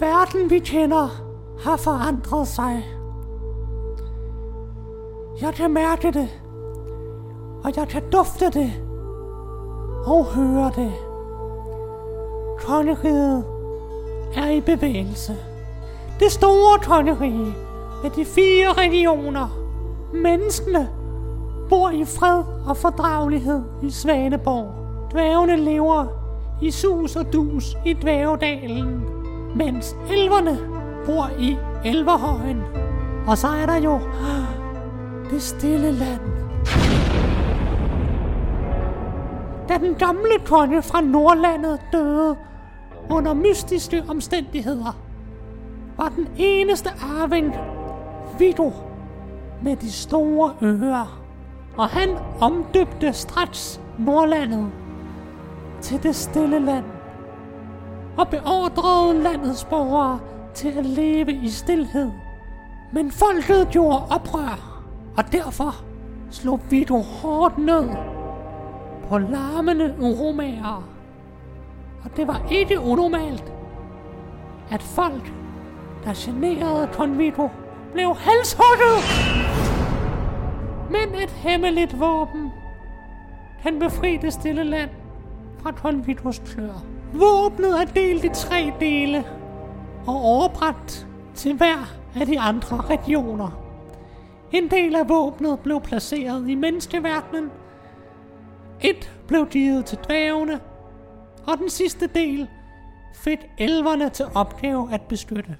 Verden, vi kender, har forandret sig. Jeg kan mærke det, og jeg kan dufte det, og høre det. Kongeriget er i bevægelse. Det store kongerige med de fire regioner. Menneskene bor i fred og fordragelighed i Svaneborg. Dvævene lever i sus og dus i Dvævedalen mens elverne bor i Elverhøjen. Og så er der jo det stille land. Da den gamle konge fra Nordlandet døde under mystiske omstændigheder, var den eneste arving Viggo med de store ører. Og han omdøbte straks Nordlandet til det stille land og beordrede landets borgere til at leve i stilhed. Men folket gjorde oprør, og derfor slog Vito hårdt ned på larmende uromager. Og det var ikke unormalt, at folk, der generede Convito, blev halshugget. Men et hemmeligt våben kan befri det stille land fra Convitos klør. Våbnet er delt i tre dele og overbrændt til hver af de andre regioner. En del af våbnet blev placeret i menneskeverdenen, et blev givet til dvævene, og den sidste del fik elverne til opgave at beskytte.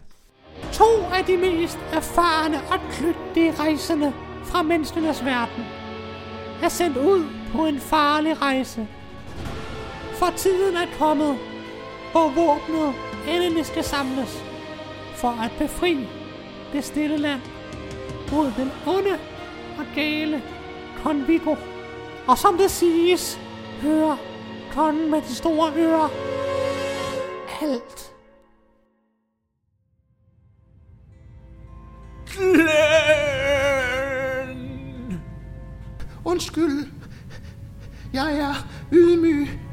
To af de mest erfarne og kløgtige rejsende fra menneskenes verden er sendt ud på en farlig rejse. For tiden er kommet, hvor våbnet endelig skal samles for at befri det stille land mod den onde og gale Convigo. Og som det siges, hører kongen med de store ører alt. Glenn! Undskyld. Jeg er ydmyg.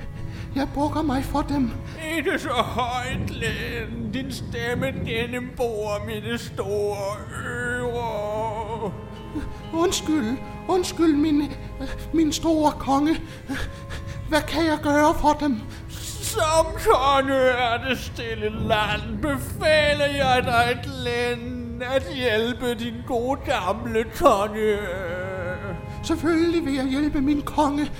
Jeg bukker mig for dem. Ikke så højt, Glenn. Din stemme gennembor mine store ører. Undskyld. Undskyld, min, min store konge. Hvad kan jeg gøre for dem? Som konge af det stille land befaler jeg dig, Glenn, at hjælpe din gode gamle konge. Selvfølgelig vil jeg hjælpe min konge.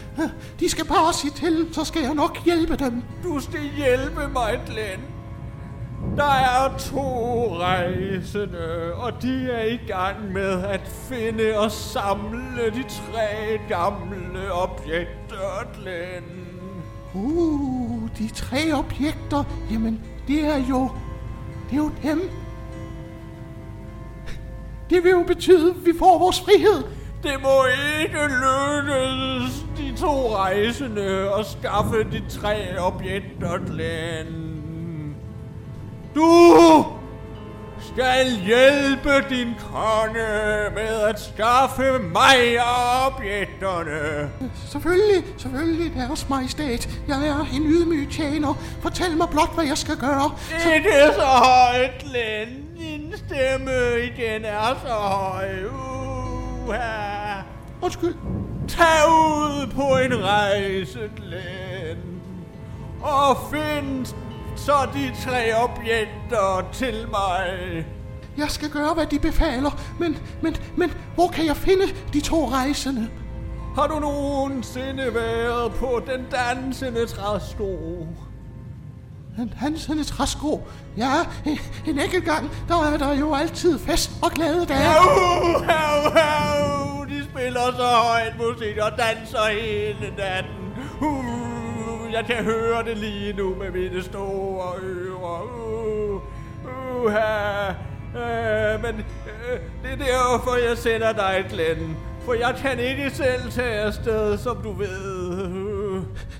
De skal bare sige til, så skal jeg nok hjælpe dem. Du skal hjælpe mig, Glenn. Der er to rejsende, og de er i gang med at finde og samle de tre gamle objekter, Glenn. Uh, de tre objekter. Jamen, det er jo... Det er jo dem. Det vil jo betyde, at vi får vores frihed. Det må ikke lykkes de to rejsende at skaffe de tre objekter, Glenn. Du skal hjælpe din konge med at skaffe mig objekterne. Selvfølgelig, selvfølgelig, deres majestæt. Jeg er en ydmyg tjener. Fortæl mig blot, hvad jeg skal gøre. Ikke så højt, Glenn. Din stemme igen er så høj. Uh-ha. Undskyld. Tag ud på en rejse, Glenn. Og find så de tre objekter til mig. Jeg skal gøre, hvad de befaler, men, men, men hvor kan jeg finde de to rejsende? Har du nogensinde været på den dansende træsko? Han, dansende træsko? Ja, en enkelt gang, der er der jo altid fest og glæde dage. Au, au, au. De spiller så højt musik og danser hele natten. Uh, jeg kan høre det lige nu med mine store ører. Uh, uh, uh, uh, men uh, det er derfor, jeg sender dig, Glenn. For jeg kan ikke selv tage afsted, som du ved.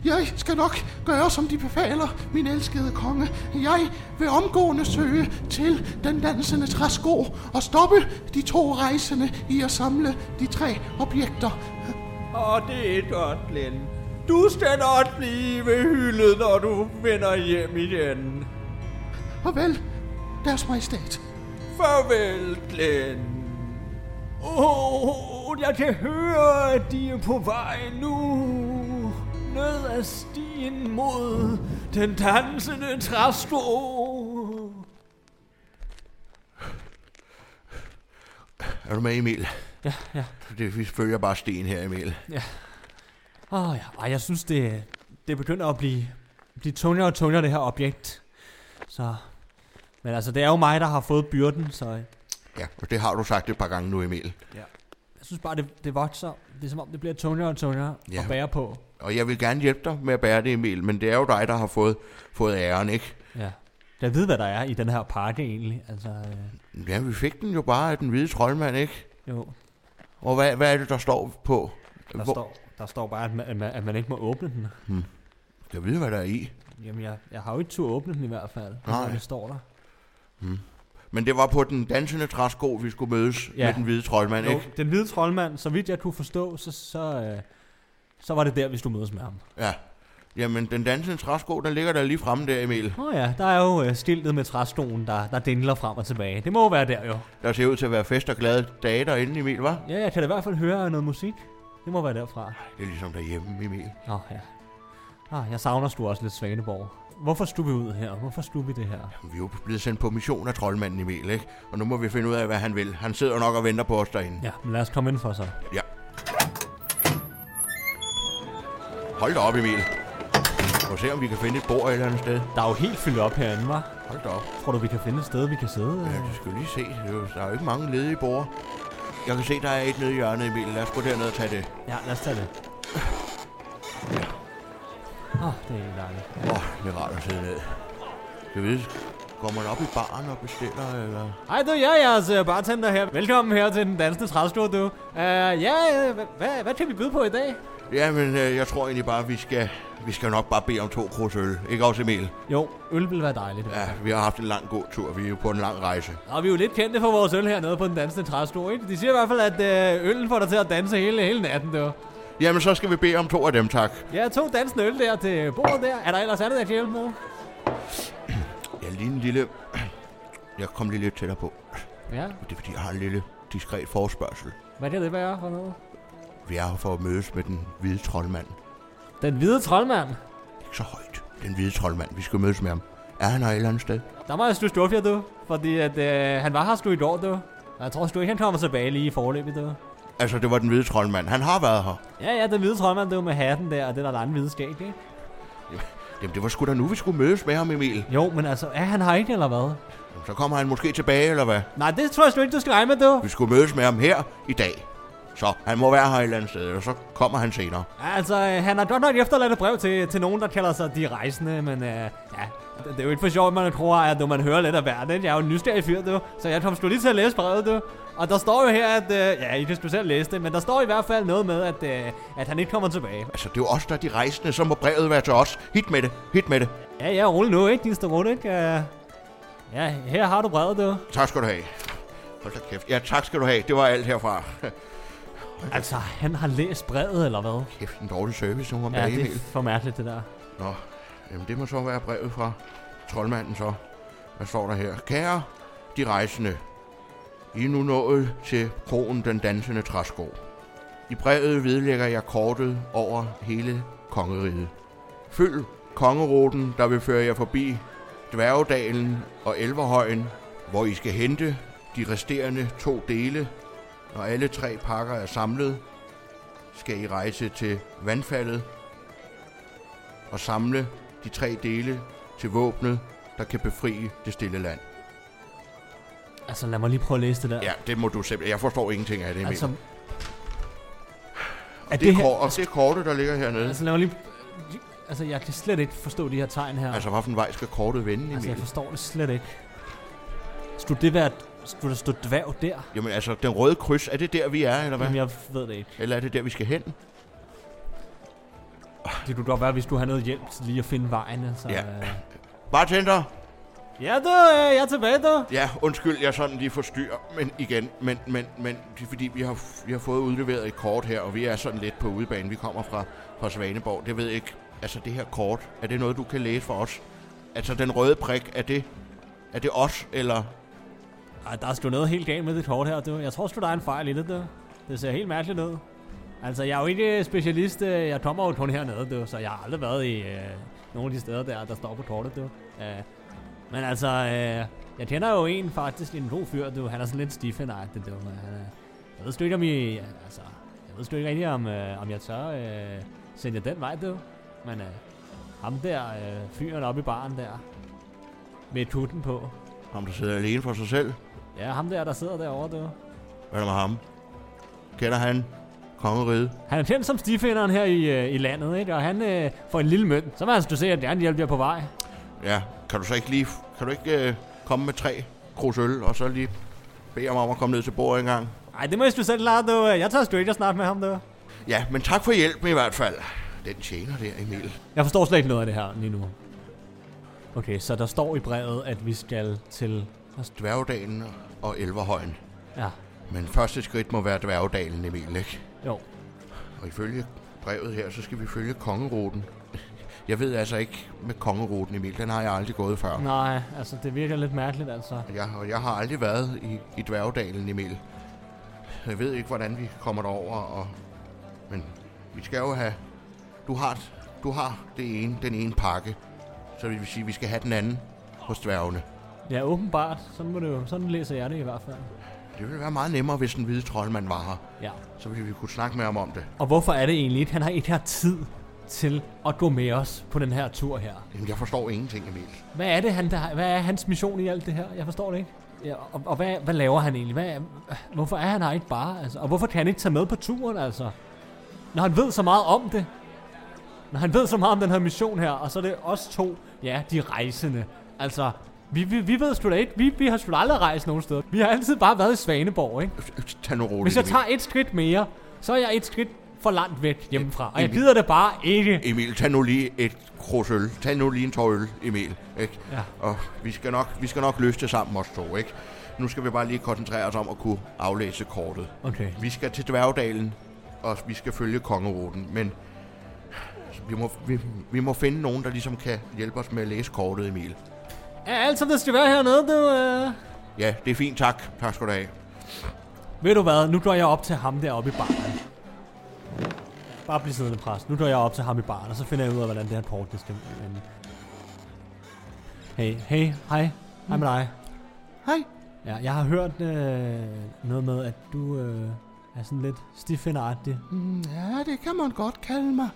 Jeg skal nok gøre, som de befaler, min elskede konge. Jeg vil omgående søge til den dansende træsko og stoppe de to rejsende i at samle de tre objekter. Og det er godt, Glenn. Du skal nok blive hyldet, når du vender hjem igen. Og vel, deres majestæt. Farvel, Glenn. Åh, oh, jeg kan høre, at de er på vej nu. Ned ad stien mod den dansende træsko. Er du med, Emil? Ja, ja. Det, vi følger bare stien her, Emil. Åh oh, ja, Ej, jeg synes, det, det begynder at blive, blive tungere og tungere, det her objekt. Så, men altså, det er jo mig, der har fået byrden, så jeg Ja, og det har du sagt et par gange nu, Emil. Synes bare, det, det vokser. Det er som om, det bliver tungere og tungere Ja. at bære på. Og jeg vil gerne hjælpe dig med at bære det, Emil, men det er jo dig, der har fået, fået æren, ikke? Ja. Jeg ved, hvad der er i den her pakke egentlig. Altså, øh, Ja, vi fik den jo bare af den hvide troldmand, ikke? jo, Og hvad, hvad er det, der står på? der, står, der står bare, at man, at, man, at man ikke må åbne den. Jeg ved, hvad der er i. Jamen, jeg, jeg har jo ikke tur åbne den i hvert fald. Nej. Det står der. Men det var på den dansende træsko, vi skulle mødes ja. Med den hvide troldmand, Jo, ikke? den hvide troldmand, så vidt jeg kunne forstå, så, så, øh, så var det der, vi skulle mødes med ham. Ja. Jamen, den dansende træsko, den ligger der lige fremme der, Emil. Åh oh ja, der er jo øh, skiltet med træstolen, der, der dingler frem og tilbage. Det må jo være der jo. Der ser ud til at være fest og glade dage derinde, Emil, hva'? Ja, jeg kan da i hvert fald høre noget musik. Det må være derfra. Det er ligesom derhjemme, Emil. Åh oh, ja. Ah, jeg savner sgu også lidt Svaneborg. Hvorfor stod vi ud her? Hvorfor stod vi det her? Vi er jo blevet sendt på mission af troldmanden Emil, ikke? Og nu må vi finde ud af, hvad han vil. Han sidder nok og venter på os derinde. Ja, men lad os komme ind for så. Ja. Hold da op, Emil. Må se, om vi kan finde et bord et eller andet sted. Der er jo helt fyldt op herinde, var. Hold da op. Tror du, vi kan finde et sted, vi kan sidde? Ja, det skal vi lige se. Er Der er jo ikke mange ledige bord. Jeg kan se, der er et nede i hjørnet, Emil. Lad os gå derned og tage det. Ja, lad os tage det. Åh, oh, det er helt dejligt. Åh, oh, det er rart at sidde ned. Jeg ved, går man op i baren og bestiller, eller? Hej du, jeg er jeres bartender her. Velkommen her til den dansende træstue, du. Uh, ja, øh, hva- hvad, hvad kan vi byde på i dag? Ja, men øh, jeg tror egentlig bare, vi skal, vi skal nok bare bede om to krus øl. Ikke også, Emil? Jo, øl vil være dejligt. Ja, vi har haft en lang god tur. Vi er jo på en lang rejse. Og vi er jo lidt kendte for vores øl hernede på den dansende træstue, ikke? De siger i hvert fald, at øh, øllen får dig til at danse hele, hele natten, du. Jamen, så skal vi bede om to af dem, tak. Ja, to dansende øl der til bordet der. Er der ellers andet, jeg kan hjælpe med? Ja, lige en lille... Jeg kom lige lidt tættere på. Ja, Det er fordi, jeg har en lille diskret forspørgsel. hvad kan det være for noget? Vi er her for at mødes med den hvide troldmand. Den hvide troldmand. Ikke så højt. Den hvide troldmand. Vi skal mødes med ham. Er han her et eller andet sted? Der må jeg stå stort for, du. Fordi at, øh, han var her sgu i går, du. Og jeg tror sgu ikke, han kommer tilbage lige i forløbet, du. Altså, det var den hvide troldmand. Han har været her. Ja, ja, den hvide troldmand, du med hatten der, og det der lange hvide skæg, ikke? Jamen, det var sgu da nu, vi skulle mødes med ham, Emil. Jo, men altså, er han her ikke, eller hvad? Jamen, Så kommer han måske tilbage, eller hvad? Nej, det tror jeg sgu ikke, du skal regne med, du. Vi skulle mødes med ham her i dag. Så han må være her et eller andet sted, og så kommer han senere. Altså, øh, han har godt nok efterladt et brev til, til nogen, der kalder sig De Rejsende, men øh, ja, det, er jo ikke for sjovt, man tror, at når man hører lidt af verden. Jeg er jo en nysgerrig fyr, du. Så jeg kom sgu lige til at læse brevet, du. Og der står jo her, at... Øh, ja, I kan sgu selv læse det, men der står i hvert fald noget med, at, øh, at han ikke kommer tilbage. Altså, det er jo os, der er de rejsende, så må brevet være til os. Hit med det, hit med det. Ja, ja, rolig nu, ikke? Din store ikke? Uh, ja, her har du brevet, du. Tak skal du have. Hold da kæft. Ja, tak skal du have. Det var alt herfra. Altså, han har læst brevet, eller hvad? Kæft, en dårlig service nu om Ja, dagen, det er for mærkeligt, det der. Nå, jamen det må så være brevet fra troldmanden så. Hvad står der her? Kære de rejsende, I er nu nået til kronen den dansende træsko. I brevet vedlægger jeg kortet over hele kongeriget. Følg kongeruten, der vil føre jer forbi Dværgedalen og Elverhøjen, hvor I skal hente de resterende to dele. Når alle tre pakker er samlet, skal I rejse til vandfaldet og samle de tre dele til våbnet, der kan befri det stille land. Altså, lad mig lige prøve at læse det der. Ja, det må du simpelthen. Jeg forstår ingenting af det, altså... Er det, det, her... og det kortet, der ligger hernede. Altså, lad mig lige... Altså, jeg kan slet ikke forstå de her tegn her. altså hvilken vej skal kortet vende, Emil? altså jeg forstår det slet ikke. Skulle det være... Skulle der stå dværg der? Jamen altså, den røde kryds, er det der, vi er, eller hvad? Jamen, jeg ved det ikke. Eller er det der, vi skal hen? Det kunne godt være, hvis du har noget hjælp til lige at finde vejen. Altså, Ja. øh. Bartender! Ja, du, øh, jeg er tilbage, du. Ja, undskyld, jeg sådan lige forstyrrer, men igen, men, men, men det er fordi, vi har, vi har fået udleveret et kort her, og vi er sådan lidt på udebane. Vi kommer fra, fra Svaneborg. Det ved jeg ikke. Altså, det her kort, er det noget, du kan læse for os? Altså, den røde prik, er det, Er det os, eller... Ej, der er sgu noget helt galt med det kort her, du. Jeg tror sgu, der er en fejl i det, du. Det ser helt mærkeligt ud. Altså, jeg er jo ikke specialist. øh, Jeg kommer jo kun hernede, du. Så jeg har aldrig været i øh, nogle af de steder der, der står på kortet, du. Øh, men altså, øh, jeg kender jo en faktisk, en god fyr, du. Han er sådan lidt stiffenagtig, du. Han er- jeg ved sgu ikke, om I... Altså, jeg ved sgu ikke rigtig, om, øh, om jeg tør øh, sende jer den vej, du. Men øh, ham der, øh, fyren oppe i baren der, med tutten på. Ham, der sidder alene for sig selv? Ja, ham der, der sidder derovre, du. Hvad er der med ham? Kender han kongeriget? Han er kendt som stifinderen her i, øh, i landet, ikke? Og han øh, får en lille mønt. Så vil han du se, at gerne hjælpe jer på vej. Ja, kan du så ikke lige... Kan du ikke øh, komme med tre krus øl, og så lige bede ham om at komme ned til bordet en gang? Ej, det må jeg sgu selv klare, du. Jeg tager straight og snart med ham, du. Ja, men tak for hjælpen i hvert fald. Den tjener der, Emil. Jeg forstår slet ikke noget af det her lige nu. Okay, så der står i brevet, at vi skal til... Dværgedalen og Elverhøjen. Ja, Men første skridt må være Dværgedalen, Emil, ikke? Jo. Og ifølge brevet her, så skal vi følge kongeruten. Jeg ved altså ikke med kongeruten, Emil. Den har jeg aldrig gået før. Nej, altså det virker lidt mærkeligt, altså. Jeg, og jeg har aldrig været i, i Dværgedalen, Emil. Jeg ved ikke, hvordan vi kommer derover, og... Men vi skal jo have... Du har, du har det ene, den ene pakke. Så det vil sige, at vi skal have den anden hos dværgene. Ja, åbenbart. Sådan, må det jo, sådan læser jeg det i hvert fald. Det ville være meget nemmere, hvis den hvide troldmand var her. Ja. Så ville vi kunne snakke med ham om det. Og hvorfor er det egentlig ikke, han har ikke har tid til at gå med os på den her tur her? Jamen, jeg forstår ingenting, Emil. Hvad er det, han der, hvad er hans mission i alt det her? Jeg forstår det ikke. Ja, og, og hvad, hvad laver han egentlig? Hvad, hvorfor er han her ikke bare? Altså, og hvorfor kan han ikke tage med på turen, altså? Når han ved så meget om det. Når han ved så meget om den her mission her, og så er det os to, ja, de rejsende. Altså, vi, vi, vi ved sgu da ikke, vi, vi har sgu aldrig rejst nogen steder. Vi har altid bare været i Svaneborg, ikke? Tag nu roligt, Hvis jeg tager et skridt mere, så er jeg et skridt for langt væk hjemmefra. Og jeg gider det bare ikke. Emil, tag nu lige et krus øl. Tag nu lige en tår øl, Emil. Ikke? Ja. Og vi skal, nok, vi skal nok løse det sammen, os to, ikke? Nu skal vi bare lige koncentrere os om at kunne aflæse kortet. Okay. Vi skal til Dværgdalen, og vi skal følge kongeruten, men vi må, vi, vi må finde nogen, der ligesom kan hjælpe os med at læse kortet, Emil. Er alt, som det skal være hernede, du? Øh? Ja, det er fint, tak. Tak skal du have. Ved du hvad, nu går jeg op til ham deroppe i baren. Bare bliv siddende præst. Nu går jeg op til ham i baren, og så finder jeg ud af, hvordan det her kort det skal vende. Hey, hey, hej. Hej med dig. Hej. Ja, jeg har hørt øh, noget med, at du øh, er sådan lidt stifinderagtig. Mm, Ja, det kan man godt kalde mig.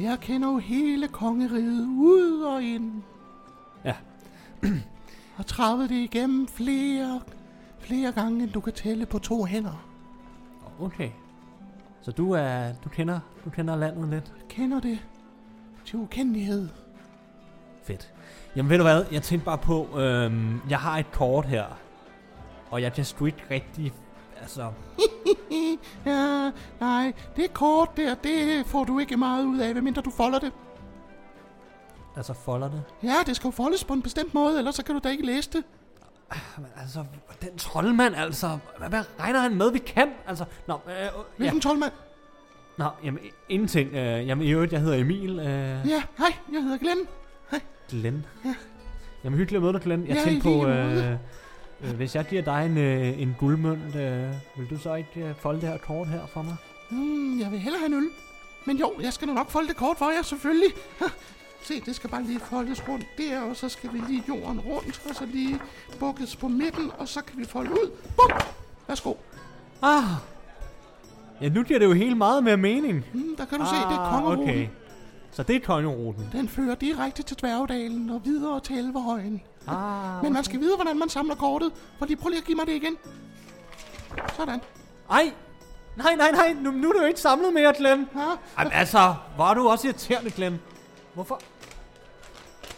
Jeg kender jo hele kongeriget ud og ind. Ja. Har travet det igennem flere, flere gange, end du kan tælle på to hænder. Okay. Så du er, du kender, du kender landet lidt. Kender det til ukendelighed. Fedt. Jamen ved du hvad, jeg tænkte bare på, øhm, jeg har et kort her. Og jeg kan sgu ikke rigtig, altså... ja, nej, det kort der, det får du ikke meget ud af, medmindre du folder det. Altså folder det. Ja, det skal jo foldes på en bestemt måde, ellers så kan du da ikke læse det. Men altså, den troldmand, altså, hvad, hvad regner han med, vi kan? Altså, nå, øh, øh, ja. Hvilken ja. troldmand? Nå, jamen, ingenting. Øh, jamen, i øvrigt, jeg hedder Emil. Øh, Ja, hej, jeg hedder Glenn. Glenn. Jamen, hyggeligt at møde dig, Glenn. Jeg Ja, tænkte på, øh, øh, hvis jeg giver dig en, øh, en guldmønt, øh, vil du så ikke øh, folde det her kort her for mig? Hmm, jeg vil hellere have en øl. Men jo, jeg skal nok folde det kort for jer, selvfølgelig. Se, det skal bare lige foldes rundt der, og så skal vi lige jorden rundt, og så lige bukkes på midten, og så kan vi folde ud. Bum! Værsgo. Ah! Ja, nu giver det jo helt meget mere mening. Hmm, der kan du se, det er kongeruten. Ah, okay. Så det er kongeruten. Den fører direkte til Dværgdalen og videre til Elverhøjen. Ah, Men man skal vide, hvordan man samler kortet. For lige prøv lige at give mig det igen. Sådan. Ej! Nej, nej, nej, nu, nu er du ikke samlet mere, Glenn. Ja, Jamen altså, er du også irriterende, Glenn. Hvorfor?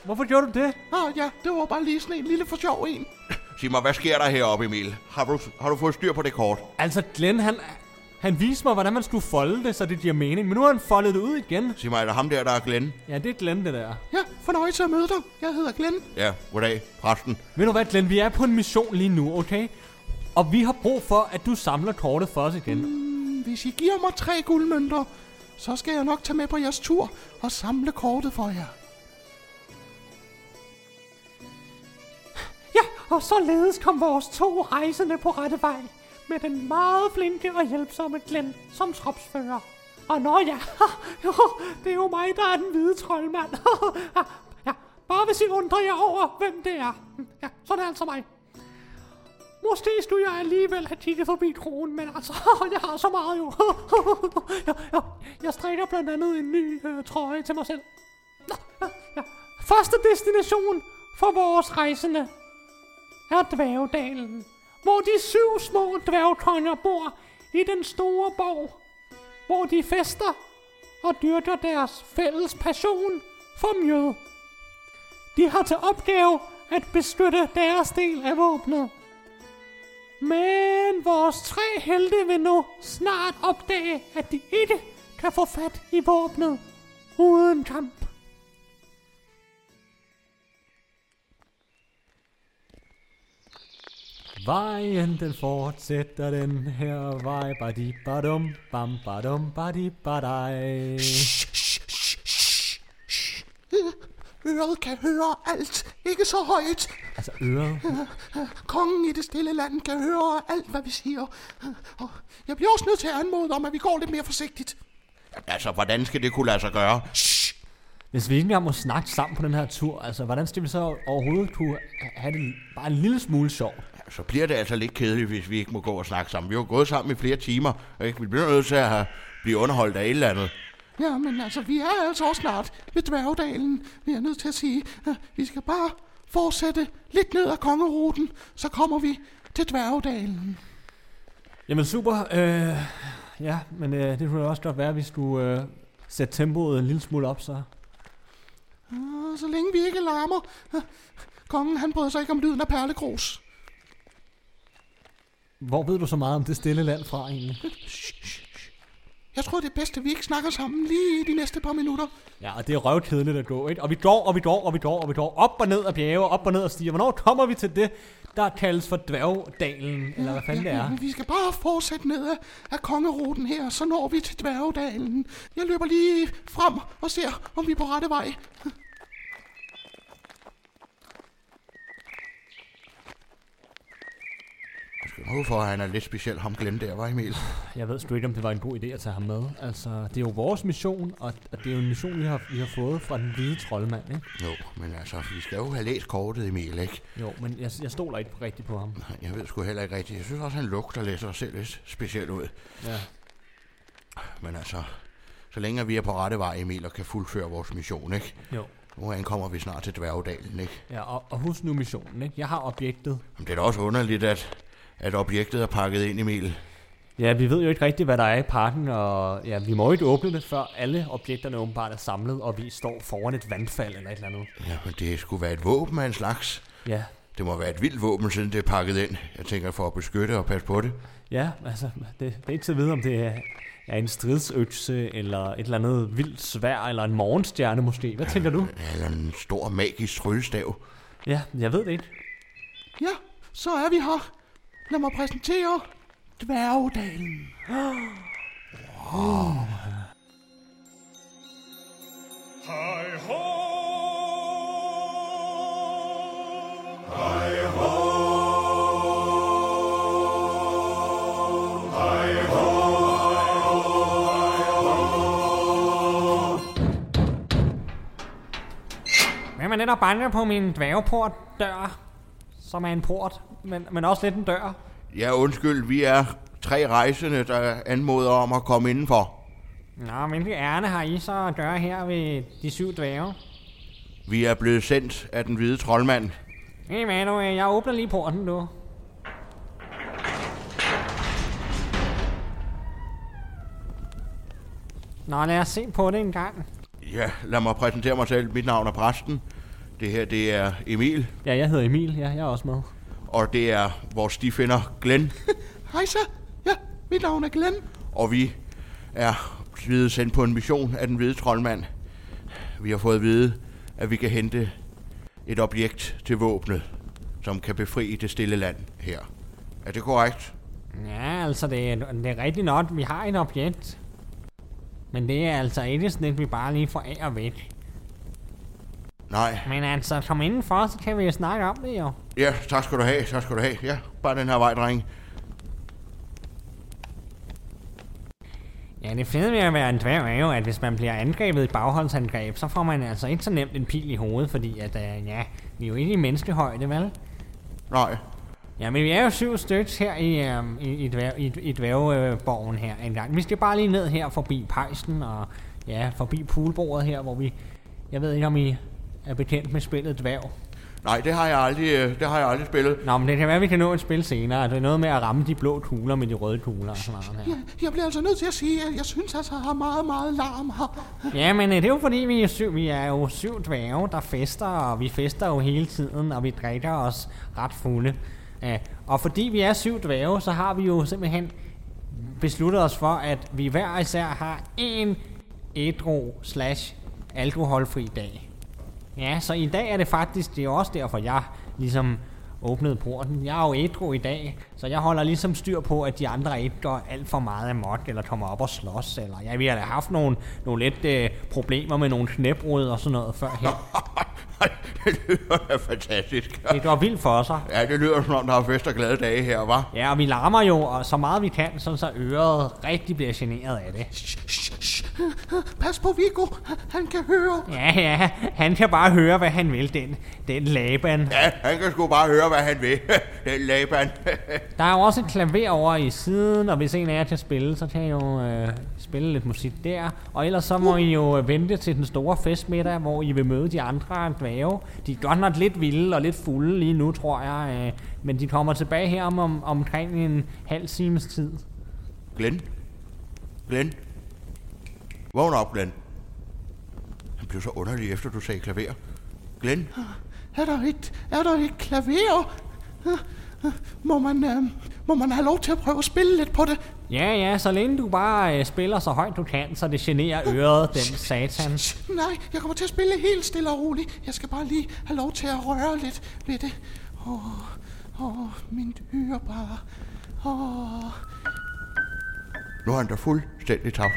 Hvorfor gjorde du det? ah, ja, det var bare lige sådan en lille for sjov en. Sig mig, hvad sker der heroppe, Emil? Har du, har du fået styr på det kort? Altså, Glenn, han, han viste mig, hvordan man skulle folde det, så det giver mening. Men nu har han foldet det ud igen. Sig mig, er det ham der, der er Glenn? Ja, det er Glenn, det der. Ja, fornøjelse at møde dig. Jeg hedder Glenn. Ja, goddag, præsten. Ved du hvad, Glenn, vi er på en mission lige nu, okay? Og vi har brug for, at du samler kortet for os igen. Hmm, Hvis I giver mig tre guldmønter, så skal jeg nok tage med på jeres tur og samle kortet for jer. Og således kom vores to rejsende på rette vej, med den meget flinke og hjælpsomme Glenn som tropsfører. Og nå ja, det er jo mig, der er den hvide troldmand. ja, bare hvis I undrer jer over, hvem det er. Ja, så er det altså mig. Måske skulle jeg alligevel have kigget forbi kronen, men altså, jeg har så meget jo. jeg, jeg, jeg strikker blandt andet en ny øh, trøje til mig selv. Ja, ja. Første destination for vores rejsende er Dværgedalen, hvor de syv små dværgkonger bor i den store borg, hvor de fester og dyrker deres fælles passion for mjød. De har til opgave at beskytte deres del af våbnet. Men vores tre helte vil nu snart opdage, at de ikke kan få fat i våbnet uden kamp. Vejen den fortsætter den her vej. Badi badum, bam badum, badi badai. Øret kan høre alt. Ikke så højt. Altså øret. Kongen i det stille land kan høre alt, hvad vi siger. Og jeg bliver også nødt til at anmode om, at vi går lidt mere forsigtigt. Altså, hvordan skal det kunne lade sig gøre? Hvis vi ikke engang må snakke sammen på den her tur, altså hvordan skal vi så overhovedet kunne have det bare en lille smule sjovt? Så bliver det altså lidt kedeligt, hvis vi ikke må gå og snakke sammen. Vi har jo gået sammen i flere timer, og ikke? vi bliver nødt til at have, blive underholdt af et eller andet. Ja, men altså, vi er altså også snart ved Dværgedalen. Vi er nødt til at sige, at vi skal bare fortsætte lidt ned ad kongeruten, så kommer vi til Dværgedalen. Jamen super, øh, ja, men øh, det kunne også godt være, vi skulle øh, sætte tempoet en lille smule op, så. Og så længe vi ikke larmer. Kongen, han bryder sig ikke om lyden af perlegrus. Hvor ved du så meget om det stille land fra egentlig? Jeg tror, det er bedst, at vi ikke snakker sammen lige de næste par minutter. Ja, og det er røvkedeligt at gå, ikke? Og vi går, og vi går, og vi går, og vi går op og ned af bjerge, op og ned af stiger. Hvornår kommer vi til det, der kaldes for dværgdalen, eller hvad fanden det er? Vi skal bare fortsætte ned af, af kongeruten her, så når vi til Dværgedalen. Jeg løber lige frem og ser, om vi er på rette vej. Jeg skal håbe for, at han er lidt speciel, ham Glenn der, var Emil. Jeg ved sgu ikke, om det var en god idé at tage ham med. Altså, det er jo vores mission, og det er jo en mission, vi har, vi har fået fra den hvide troldmand, ikke? Jo, men altså, vi skal jo have læst kortet, Emil, ikke? Jo, men jeg, jeg stoler ikke rigtigt på ham. Nej, Jeg ved sgu heller ikke rigtigt. Jeg synes også, han lugter lidt og ser lidt speciel ud. Ja. Men altså, så længe vi er på rette vej, Emil, og kan fuldføre vores mission, ikke? Jo. Nu ankommer vi snart til Dværgedalen, ikke? Ja, og, og husk nu missionen, ikke? Jeg har objektet. Men det er da også underligt, at, at objektet er pakket ind, Emil. Ja, vi ved jo ikke rigtigt, hvad der er i parken, og ja, vi må ikke åbne det, før alle objekterne åbenbart er samlet, og vi står foran et vandfald eller et eller andet. Ja, men det skulle være et våben af en slags. Ja, Det må være et vildt våben, siden det er pakket ind. Jeg tænker for at beskytte og passe på det. ja, altså, det, det er ikke så at vide, om det er, er en stridsøkse, eller et eller andet vildt svær, eller en morgenstjerne måske. Hvad tænker du? Eller en stor magisk tryllestav. Ja, jeg ved det ikke. Ja, så er vi her. Lad mig præsentere Dværgedalen. Hej ho! Hvem er det, der banker på min dværgeport-dør? Som er en port, men, men også lidt en dør. Ja, undskyld, vi er tre rejsende, der anmoder om at komme indenfor. Nå, hvilke ærne har I så at gøre her ved de syv dværge? Vi er blevet sendt af den hvide troldmand. Hey, Manu, jeg åbner lige porten, du. Nå, lad os se på det en gang. Ja, lad mig præsentere mig selv. Mit navn er præsten. Det her, det er Emil, Ja, jeg hedder Emil. Ja, jeg er også med. og det er vores stifinder Glenn. Hej så. Ja, mit navn er Glenn. Og vi er blevet sendt på en mission af den hvide troldmand. Vi har fået at vide, at vi kan hente et objekt til våbnet, som kan befri det stille land her. Er det korrekt? Ja, altså, det er, det er rigtigt nok. Vi har et objekt. Men det er altså ikke sådan et, vi bare lige får af og væk. Nej. Men altså, kom indenfor, så kan vi jo snakke om det jo. Ja, tak skal du have, tak skal du have. Ja, bare den her vej, dreng. Ja, det fede ved at være en dværg er jo, at hvis man bliver angrebet i baghåndsangreb, så får man altså ikke så nemt en pil i hovedet, fordi at, uh, ja, vi er jo ikke i menneskehøjde, vel? Nej. Ja, men vi er jo syv stykker her i, um, i, i, dværg, i, i dværgeborgen her en gang. Vi skal bare lige ned her forbi pejsen og ja, forbi poolbordet her, hvor vi... Jeg ved ikke, om I er bekendt med spillet dværg. Nej, det har jeg aldrig, øh, det har jeg aldrig spillet. Nå, men det kan være, at vi kan nå et spil senere. Det er noget med at ramme de blå kugler med de røde kugler og sådan noget her. Jeg, jeg bliver altså nødt til at sige, at jeg synes at jeg har meget, meget larm her. Ja, men øh, det er jo fordi, vi er, syv, vi er jo syv dværge, der fester, og vi fester jo hele tiden, og vi drikker os ret fulde. Ja, og fordi vi er syv dværge, så har vi jo simpelthen besluttet os for, at vi hver især har en ædru slash alkoholfri dag. Ja, så i dag er det faktisk, det er også derfor, jeg ligesom åbnede porten. Jeg er jo ædru i dag, så jeg holder ligesom styr på, at de andre ikke går alt for meget amok, eller kommer op og slås, eller ja, vi har da haft nogle, nogle lidt øh, problemer med nogle knæbrud og sådan noget før her. det lyder da fantastisk. Det går vildt for sig. Ja, det lyder som om, der er fest og glade dage her, var. Ja, og vi larmer jo og så meget vi kan, sådan så øret rigtig bliver generet af det. Shh, shh, shh. Pas på Viggo, han kan høre. Ja, ja, han kan bare høre, hvad han vil, den, den Laban. Ja, han kan sgu bare høre, hvad han vil. Den Laban. Der er jo også et klaver over i siden, og hvis en af jer kan spille, så kan I jo øh, spille lidt musik der. Og ellers så må I jo øh, vente til den store festmiddag, hvor I vil møde de andre dvæve. De er godt nok lidt vilde og lidt fulde lige nu, tror jeg. Øh, men de kommer tilbage her om, om omkring en halv times tid. Glenn? Glenn? Vågn op, Glenn. Han blev så underlig, efter du sagde klaver. Glenn? Er der et, er der et klaver? Må man, øh, må man have lov til at prøve at spille lidt på det? Ja, ja, så længe du bare øh, spiller så højt du kan, så det generer øret, den satan. Nej, jeg kommer til at spille helt stille og roligt. Jeg skal bare lige have lov til at røre lidt ved det. Åh, åh, min øre bare. Åh. Nu er han da fuldstændig tabt.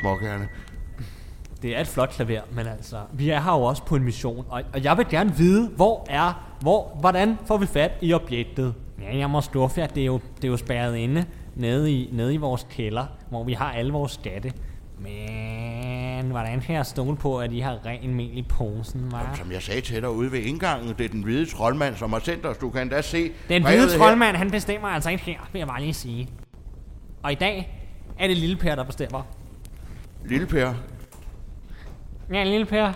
Det er et flot klaver, men altså, vi er her jo også på en mission, og, og jeg vil gerne vide, hvor er, hvor, hvordan får vi fat i objektet? Ja, jeg må for, at det er jo, det er jo spærret inde nede i, nede i vores kælder, hvor vi har alle vores skatte. Men hvordan kan jeg stole på, at I har ren mel i posen, var? Som jeg sagde til dig ude ved indgangen, det er den hvide troldmand, som har sendt os. Du kan da se Den hvide her. troldmand, han bestemmer altså ikke her, vil jeg bare lige sige. Og i dag er det Lille Per, der bestemmer. Lille Per. Ja, Lille Per.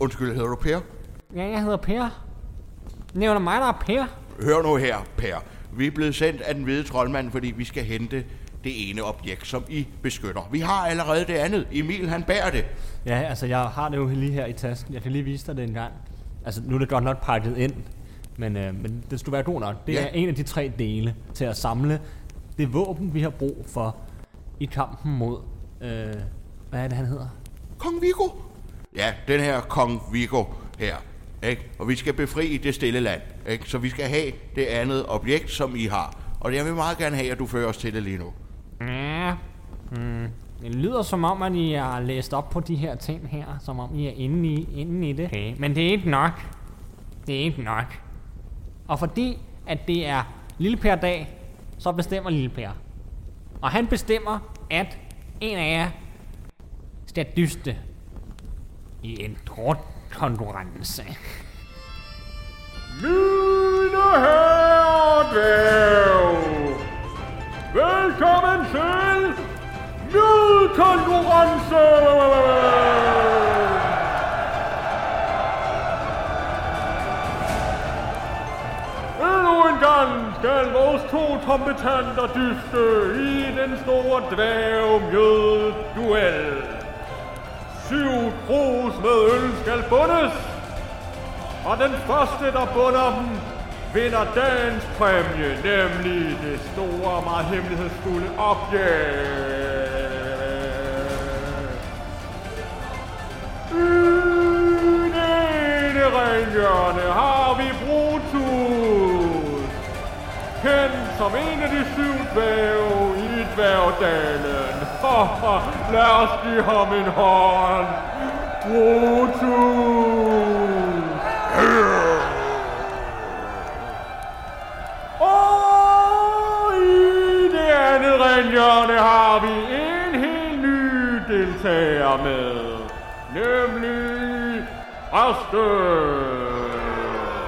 Undskyld, hedder du Per? Ja, jeg hedder Per. Er jo mig, der er Per. Hør nu her, Per. Vi er blevet sendt af den hvide troldmand, fordi vi skal hente det ene objekt, som I beskytter. Vi har allerede det andet. Emil, han bærer det. Ja, altså jeg har det jo lige her i tasken. Jeg kan lige vise dig det en gang. Altså nu er det godt nok pakket ind, men, øh, men det skulle være god nok. Det Ja. er en af de tre dele til at samle det våben, vi har brug for i kampen mod... Øh, hvad er det, han hedder? Kong Viggo, Ja, den her kong Viggo her. Ikke? Og vi skal befri det stille land. Ikke? Så vi skal have det andet objekt, som I har. Og jeg vil meget gerne have, at du fører os til det lige nu. Ja, hmm. Det lyder som om, at I har læst op på de her ting her, som om I er inde i, inde i det. Okay. Men det er ikke nok. Det er ikke nok. Og fordi, at det er Lille Per dag, så bestemmer Lille Per. Og han bestemmer, at en af jer skal dyste i en drukkonkurrence. Mine herrer dværg, velkommen til Nødkonkurrence! Endnu en gang skal vores to kompetanter dyste i den store dværg duel. Syv krus med øl skal bundes, og den første, der bunder dem, vinder dagens præmie, nemlig det store, meget hemmelighedsfulde objekt. I det ene renhjørne har vi Brutus, kendt som en af de syv dværge i dværgdalen. Lad os give ham en hånd. Brutus! Og i det andet renhjørne har vi en helt ny deltager med. Nemlig Rasmus.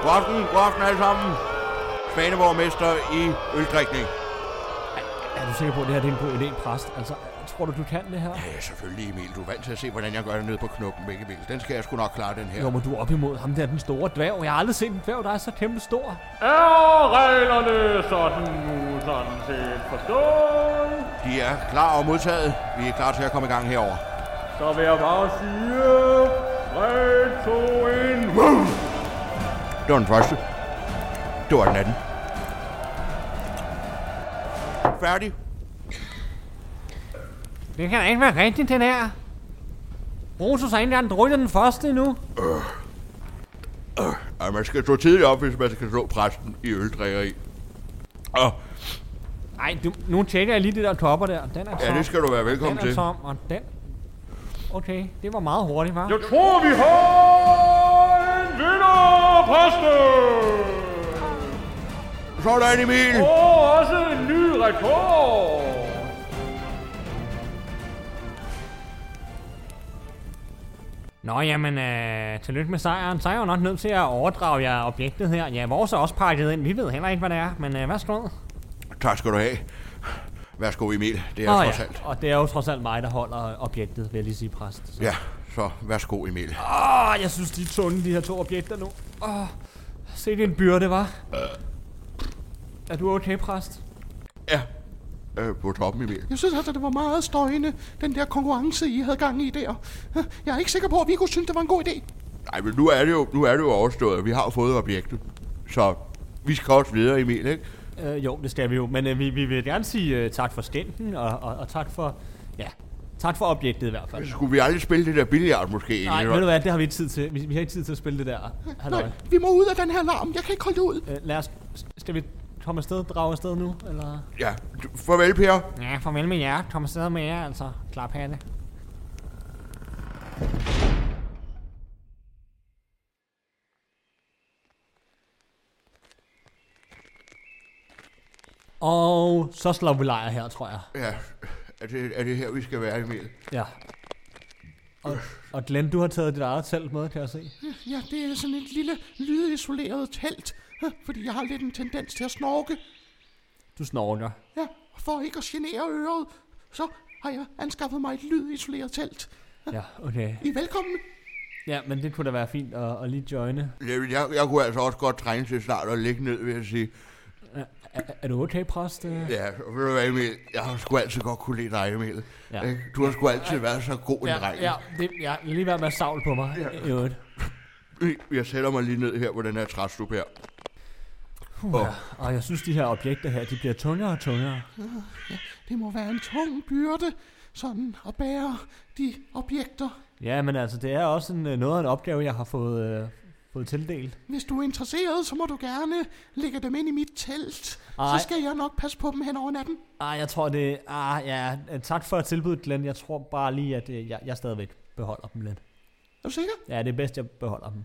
God aften, god aften alle sammen. Svaneborg mester i øldrikning. Er sikker på, at det her det er en god idé, præst? Altså, tror du, du kan det her? Ja, selvfølgelig Emil. Du er vant til at se, hvordan jeg gør det nede på knoppen, ikke Emil? Den skal jeg sgu nok klare, den her. Jo, men du er op imod ham der, den store dværg. Jeg har aldrig set en dværg, der er så kæmpe stor. Er reglerne sådan nu sådan set forstået? De er klar og modtaget. Vi er klar til at komme i gang herover. Så vil jeg bare sige... 3, 2, 1... Det var den første. Det var den anden. Færdig. Det kan da ikke være rigtigt, det der. Rosus har ikke engang drukket den første endnu. Ja, man skal stå tidligt op, hvis man skal slå præsten i øldrikkeri. Og Ej, du, nu tjekker jeg lige det der topper der. Den er ja, tom. det skal du være velkommen den er til. tom, og den... Okay, det var meget hurtigt, var? Jeg tror, vi har en vinder, præsten! Sådan, Emil. Og også en ny rekord! Nå, jamen, øh, tillykke med sejren. Så er jeg jo nok nødt til at overdrage jer objektet her. Ja, vores er også pakket ind. Vi ved heller ikke, hvad det er, men øh, værsgo. Tak skal du have. Værsgo, Emil. Det er Åh, trods ja. alt. Og det er jo trods alt mig, der holder objektet, vil jeg lige sige, præst. Så. Ja, så værsgo, Emil. Åh, jeg synes, de er tunge, de her to objekter nu. Åh, se, det er en byrde, var. Er du okay, præst? Ja, øh, på toppen, Emil. Jeg synes altså, det var meget støjende, den der konkurrence, I havde gang i der. Jeg er ikke sikker på, at vi kunne synes, det var en god idé. Nej, men nu er det jo, nu er det jo overstået. Vi har jo fået objektet. Så vi skal også videre, Emil, ikke? Øh, jo, det skal vi jo. Men øh, vi, vi vil gerne sige øh, tak for skænken, og, og, og tak for... Ja, tak for objektet i hvert fald. Skulle vi aldrig spille det der billiard måske? Nej, ved du hvad, det har vi ikke tid til. Vi, vi har ikke tid til at spille det der. Halløj. Nej, vi må ud af den her larm. Jeg kan ikke holde det ud. Øh, lad os... Skal vi komme afsted, drage afsted nu, eller? Ja, farvel, Per. Ja, farvel med jer. Kom afsted med jer, altså. Klap hatte. Og så slår vi lejr her, tror jeg. Ja, er det, er det her, vi skal være, Emil? Ja. Og, og Glenn, du har taget dit eget telt med, kan jeg se. Ja, det er sådan et lille lydisoleret telt, fordi jeg har lidt en tendens til at snorke. Du snorker. Ja, og for ikke at genere øret, så har jeg anskaffet mig et lydisoleret telt. Ja, okay. I er velkommen. Ja, men det kunne da være fint at, at lige joine. Jeg, jeg, jeg kunne altså også godt trænge til snart at ligge ned, vil jeg sige. Er, er du okay, præst? Ja, ved du hvad, Emil? Jeg har sgu altid godt kunne lide dig, Emil. Ja. Du har sgu altid været så god en Ja, dreng. ja, det, ja, lige være med at savle på mig. Ja. I øvrigt. Jeg sætter mig lige ned her på den her træstup her. Uh, Åh. ja. Og jeg synes, de her objekter her, de bliver tungere og tungere. Det må være en tung byrde, sådan at bære de objekter. Ja, men altså, det er også en, øh, noget af en opgave, jeg har fået, øh, fået tildelt. Hvis du er interesseret, så må du gerne lægge dem ind i mit telt. Ej. Så skal jeg nok passe på dem hen over natten. Ah, jeg tror det... Ah, ja, øh, tak for tilbuddet, Glenn. Jeg tror bare lige, at øh, jeg, jeg stadigvæk beholder dem lidt. Er du sikker? Ja, det er bedst, jeg beholder dem.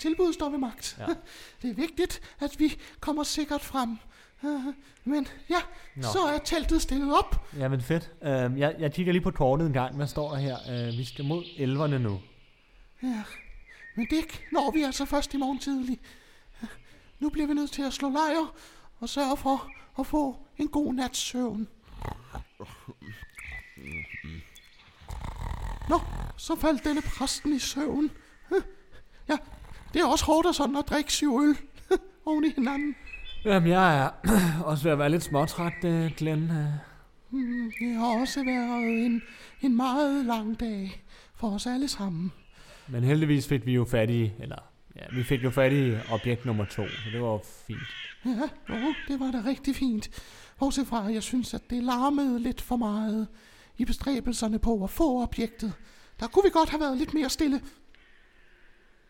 Tilbuddet står ved magt. Ja. Det er vigtigt, at vi kommer sikkert frem. Øh, Men ja, Nå. så er teltet stillet op. Ja, men fedt. Uh, jeg, jeg kigger lige på kortet en gang. Hvad står der her? Uh, vi skal mod elverne nu. Ja, men det når vi altså først i morgen tidlig. Nu bliver vi nødt til at slå lejr og sørge for at få en god nats søvn. Nå, så faldt denne præsten i søvn. Ja, det er også hårdt at sådan at drikke syv øl oven i hinanden. Jamen, jeg er også ved at være lidt småtræt, uh, Glenn. Uh, Mm, Det har også været en, en meget lang dag for os alle sammen. men heldigvis fik vi jo fat i... Eller, ja, vi fik jo fat i objekt nummer to, så det var fint. Ja, jo, det var da rigtig fint. Bortset fra, at jeg synes, at det larmede lidt for meget i bestræbelserne på at få objektet. Der kunne vi godt have været lidt mere stille.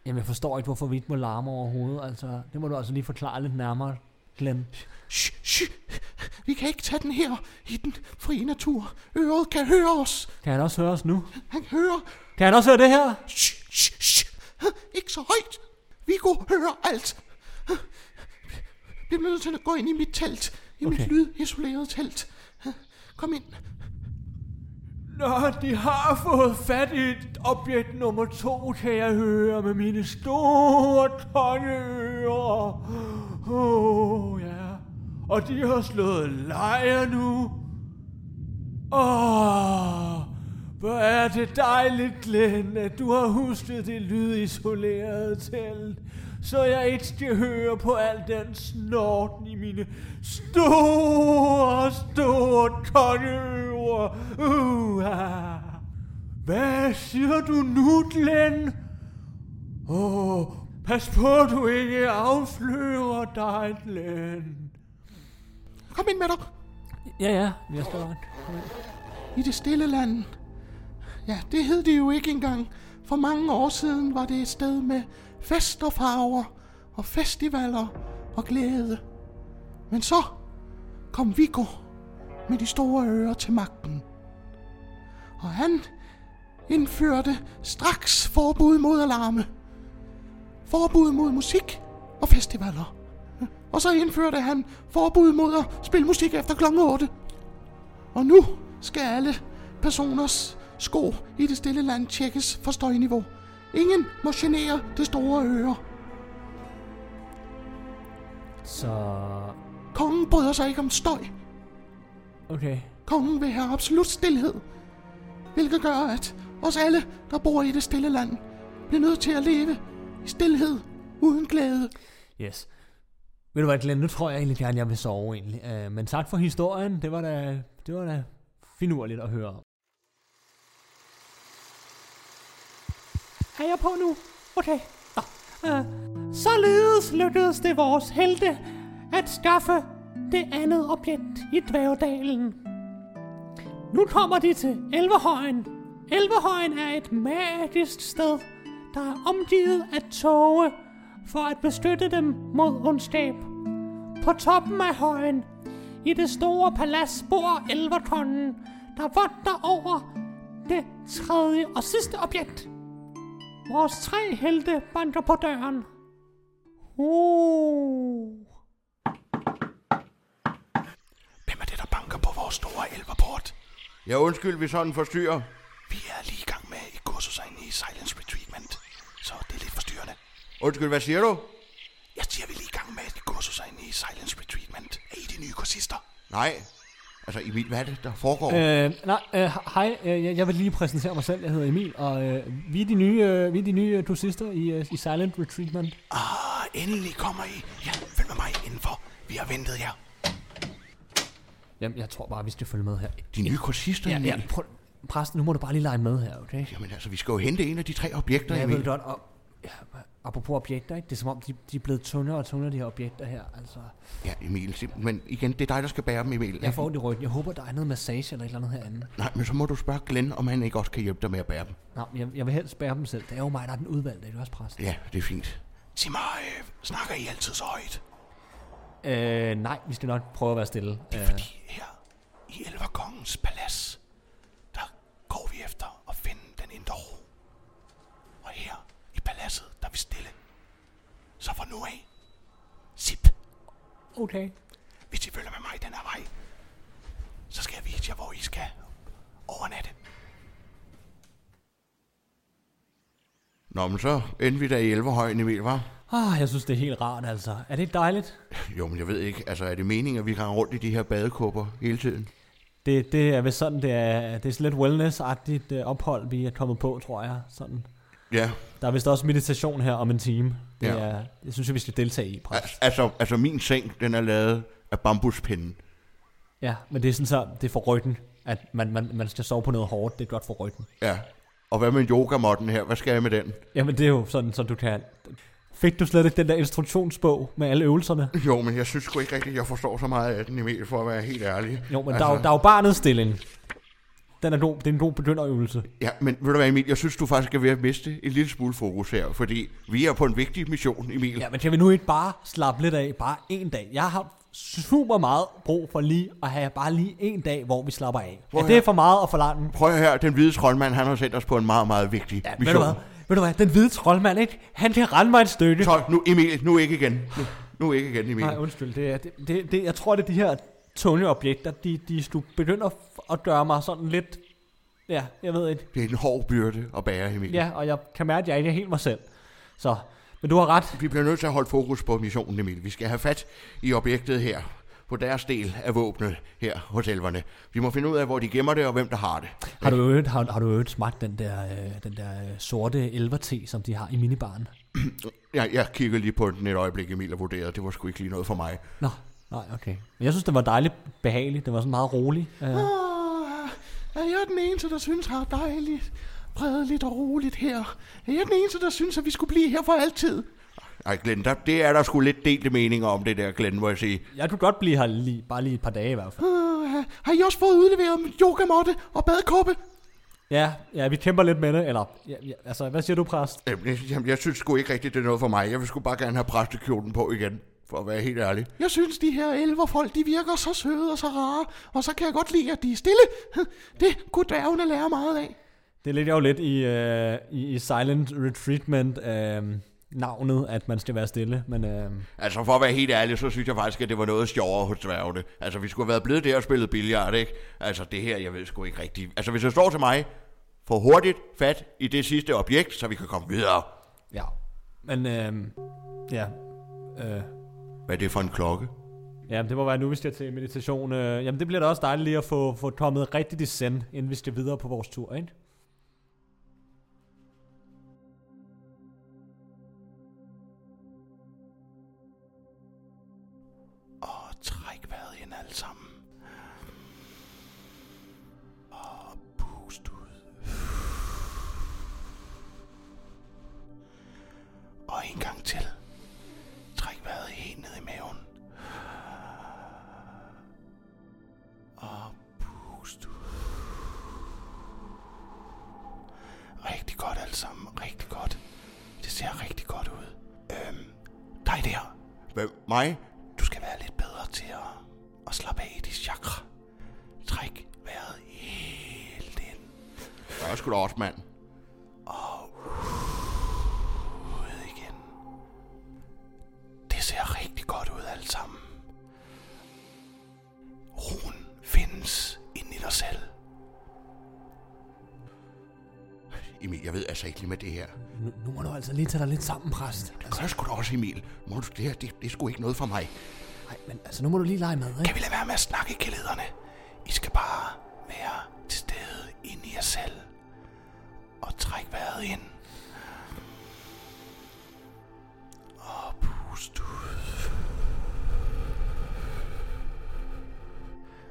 Jamen, jeg forstår ikke, hvorfor vi ikke må larme overhovedet. Altså, det må du altså lige forklare lidt nærmere, Glenn. Shh, shh. Vi kan ikke tage den her i den frie natur. Øret kan høre os. Kan han også høre os nu? Han kan høre. Kan han også høre det her? Shh, shh, shh. Ikke så højt. Vi kunne høre alt. Vi bliver nødt til at gå ind i mit telt. I. Okay. mit lydisolerede telt. Kom ind. Nå, de har fået fat i et objekt nummer to, kan jeg høre, med mine store tongeører. Åh, oh, ja. Og de har slået lejr nu. Åh, hvor er det dejligt, Glenn, at du har husket det lydisolerede telt, så jeg ikke skal høre på al den snorten i mine store, store kongeører. Uh, Hvad siger du nu, Glenn? Åh, oh, pas på, du ikke afslører dig, Glenn. Kom ind med dig. Ja, ja, jeg skal godt. I det stille land. Ja, det hed det jo ikke engang. For mange år siden var det et sted med fest og farver og festivaler og glæde. Men så kom Viggo med de store ører til magten. Og han indførte straks forbud mod alarme. Forbud mod musik og festivaler. Og så indførte han forbud mod at spille musik efter kl. 8. Og nu skal alle personers sko i det stille land tjekkes for støjniveau. Ingen må genere det store øre. Så... Kongen bryder sig ikke om støj. Okay. Kongen vil have absolut stillhed. Hvilket gør, at os alle, der bor i det stille land, bliver nødt til at leve i stillhed uden glæde. Yes. Ved du hvad, Glenn, nu tror jeg egentlig gerne, jeg vil sove egentlig. Uh, men tak for historien. Det var da, det var da finurligt at høre om. Er jeg på nu? Okay. Nå. Uh, således lykkedes det vores helte at skaffe det andet objekt i Dværgdalen. Nu kommer de til Elverhøjen. Elverhøjen er et magisk sted, der er omgivet af tåge for at beskytte dem mod ondskab. På toppen af højen, i det store palads, bor Elverkonen, der vogter over det tredje og sidste objekt. Vores tre helte banker på døren. Uh. Hvem er det, der banker på vores store elverport? Ja, undskyld, vi sådan forstyrrer. Vi er lige i gang med et kursus inde i Silence Retreatment, så det er lidt forstyrrende. Undskyld, hvad siger du? Jeg siger, vi er lige i gang med et kursus inde i Silence Retreatment. Er I de nye kursister? Nej. Altså, Emil, hvad er det, der foregår? Øh, nej, øh, hej, øh, jeg- vil lige præsentere mig selv. Jeg hedder Emil, og øh, vi er de nye, øh, vi er de nye øh, kursister i, øh, i Silent Retreatment. Ah, endelig kommer I. Ja, følg med mig indenfor. Vi har ventet jer. Jamen, jeg tror bare, vi skal følge med her. De nye kursister, Ja, Emil? ja, prøv, præsten, nu må du bare lige lege med her, okay? Jamen altså, vi skal jo hente en af de tre objekter, jeg Emil. ved godt, og, apropos objekter, ikke? det er som om, de, de er blevet tungere og tungere, de her objekter her. Altså, Ja, Emil, men igen, det er dig, der skal bære dem, Emil. jeg får i ryggen. Jeg håber, der er noget massage eller et eller andet herinde. Nej, men så må du spørge Glenn, om han ikke også kan hjælpe dig med at bære dem. Nå, jeg, jeg vil helst bære dem selv. Det er jo mig, der er den udvalgte, ikke også, præsten? Ja, det er fint. Sig mig, øh, snakker I altid så højt? Øh, nej, vi skal nok prøve at være stille. Det er Øh, fordi her i Elverkongens palads, der går vi efter at finde den indre ro. Og her paladset, der er vi stille. Så fra nu af, sip. okay. Hvis I følger med mig den her vej, så skal jeg vise jer, hvor I skal overnatte. Nå, men så endte vi da i Elverhøjen, Emil, var? Ah, jeg synes, det er helt rart, altså. Er det ikke dejligt? Jo, men jeg ved ikke, altså er det meningen, at vi kan rundt i de her badekåber hele tiden? Det, det er vist sådan, det er, det er sådan lidt wellness-agtigt øh, ophold, vi er kommet på, tror jeg. Sådan. Ja, Der er vist også meditation her om en time. Det Ja. er, jeg synes, vi skal deltage i, al- altså, altså min seng, den er lavet af bambuspinden. Ja, men det er sådan så, det er for ryggen, at man, man, man skal sove på noget hårdt. Det er godt for ryggen. Ja. Og hvad med yogamotten her? Hvad skal jeg med den? Jamen, det er jo sådan, så du kan... Fik du slet ikke den der instruktionsbog med alle øvelserne? Jo, men jeg synes sgu ikke rigtigt, jeg forstår så meget af den, Emil, for at være helt ærlig. Jo, men altså... der, er, jo- der er jo barnets stilling. Den er god, det er en god begynderøvelse. Ja, men ved du hvad, Emil? Jeg synes, du faktisk er ved at miste en lille smule fokus her, fordi vi er på en vigtig mission, Emil. Ja, men kan vi nu ikke bare slappe lidt af? Bare en dag. Jeg har super meget brug for lige at have bare lige en dag, hvor vi slapper af. Prøv er at det høre. for meget at forlange? Prøv at høre, den hvide troldmand, han har sendt os på en meget, meget vigtig Ja, ved mission. du hvad? Ved du hvad? Den hvide troldmand, ikke? Han kan rende mig et stykke. Så nu, Emil, nu ikke igen. Nu, nu ikke igen, Emil. Nej, undskyld. Det, er- det, det, det, jeg tror, det er de her tunge objekter, de, de du begynder f- at gøre mig sådan lidt Ja, jeg ved ikke. Det er en hård byrde at bære, Emil. Ja, og jeg kan mærke, at jeg ikke er helt mig selv. Så, men du har ret. Vi bliver nødt til at holde fokus på missionen, Emil. Vi skal have fat i objektet her, på deres del af våbnet her hos elverne. Vi må finde ud af, hvor de gemmer det, og hvem der har det. Har du øvet, har, har du øvet smagt den der, øh, den der øh, sorte elverte, som de har i minibaren? Jeg, jeg kiggede lige på den et øjeblik, Emil, og vurderede, det var sgu ikke lige noget for mig. Nå, nej, okay. Men jeg synes, det var dejligt behageligt. Det var sådan meget roligt. Uh, Åh, er jeg den eneste, der synes, har dejligt, fredeligt og roligt her? Er jeg den eneste, der synes, at vi skulle blive her for altid? Ej, Glenn, der, det er der sgu lidt delte meninger om det der, Glenn, må jeg sige. jeg kunne godt blive her lige, bare lige et par dage i hvert fald. Uh, har I også fået udleveret mit yogamåtte og badekåbe? Ja, ja, vi kæmper lidt med det. Eller, ja, ja, altså, hvad siger du, præst? Jamen, jeg, jeg synes sgu ikke rigtigt, det er noget for mig. Jeg vil sgu bare gerne have præstekjolen på igen, for at være helt ærlig. Jeg synes, de her elverfolk, de virker så søde og så rare, og så kan jeg godt lide, at de er stille. Det kunne dværgene lære meget af. Det er lidt jo lidt i, uh, i, i Silent Retreatment uh, navnet, at man skal være stille. Men uh, Altså, for at være helt ærlig, så synes jeg faktisk, at det var noget sjovere hos dværgene. Altså, vi skulle have været blevet der og spillet billiard, ikke? Altså, det her, jeg ved sgu ikke rigtigt. Altså, hvis det står til mig, få hurtigt fat i det sidste objekt, så vi kan komme videre. ja. Men uh, ja. Uh, hvad er det for en klokke? Jamen, det må være nu, vi skal til meditation. Øh. Jamen, det bliver da også dejligt lige at få, få kommet rigtigt i send, inden vi skal videre på vores tur, ikke? Mig? Du skal være lidt bedre til at, at slappe af i dit chakra. Træk vejret helt ind. Jeg er sgu da også, mand. Emil, jeg ved altså ikke lige med det her. Nu, nu må du altså lige tage dig lidt sammen, præst. Det gør sgu da også, Emil. Må du, det her, det, det er sgu ikke noget for mig. Nej, men altså, nu må du lige lege med, ikke? Kan vi lade være med at snakke, kælederne? I skal bare være til stede inde i jer selv. Og træk vejret ind. Og pust ud.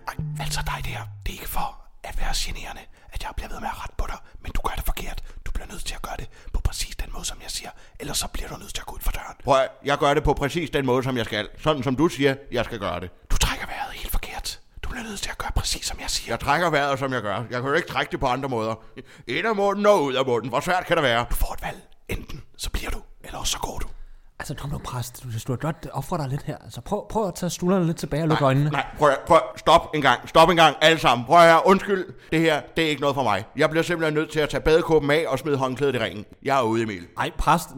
Ej, altså dig der. Det er ikke for at være generende, at jeg bliver ved med at rette på dig. Men du gør det forkert. Du bliver nødt til at gøre det på præcis den måde, som jeg siger. Ellers så bliver du nødt til at gå ud for døren. Prøv at, jeg gør det på præcis den måde, som jeg skal. Sådan som du siger, jeg skal gøre det. Du trækker vejret helt forkert. Du bliver nødt til at gøre præcis, som jeg siger. Jeg trækker vejret, som jeg gør. Jeg kan jo ikke trække det på andre måder. Ind af munden og ud af munden. Hvor svært kan det være? Du får et valg. Enten så bliver du, eller også så går du. Altså, kom nu, præst. Du, du har godt ofre dig lidt her. Altså, prøv, prøv at tage stolerne lidt tilbage og lukke øjnene. Nej, prøv, prøv, stop en gang. Stop en gang, alle sammen. Prøv at undskyld. Det her, det er ikke noget for mig. Jeg bliver simpelthen nødt til at tage badekåben af og smide håndklædet i ringen. Jeg er ude, Emil. Ej, præst.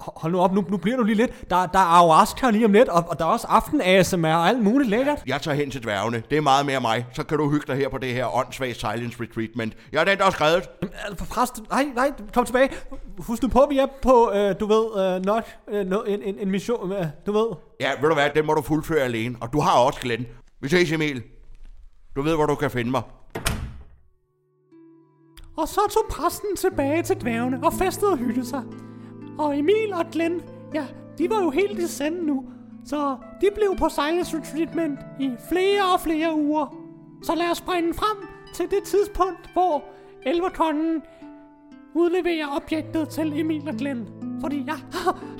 Hold nu op, nu, nu bliver du lige lidt. Der, der er ayahuasca lige om lidt, og, og der er også aften ASMR og alt muligt lækkert. Jeg tager hen til dværgene. Det er meget mere mig. Så kan du hygge dig her på det her åndssvage silence retreatment. Jeg er den, der har skrevet. Præst, nej, nej, kom tilbage. Husk nu på, vi er på, øh, du ved, øh, nok øh, en, en, en mission, øh, du ved. Ja, ved du hvad, den må du fuldføre alene. Og du har også Glenn. Vi ses, Emil. Du ved, hvor du kan finde mig. Og så tog præsten tilbage til dværgene og festede og hyggede sig. Og Emil og Glenn, ja, de var jo helt i sende nu. Så de blev på Silence Retreatment i flere og flere uger. Så lad os springe frem til det tidspunkt, hvor elverkongen udleverer objektet til Emil og Glenn. Fordi ja,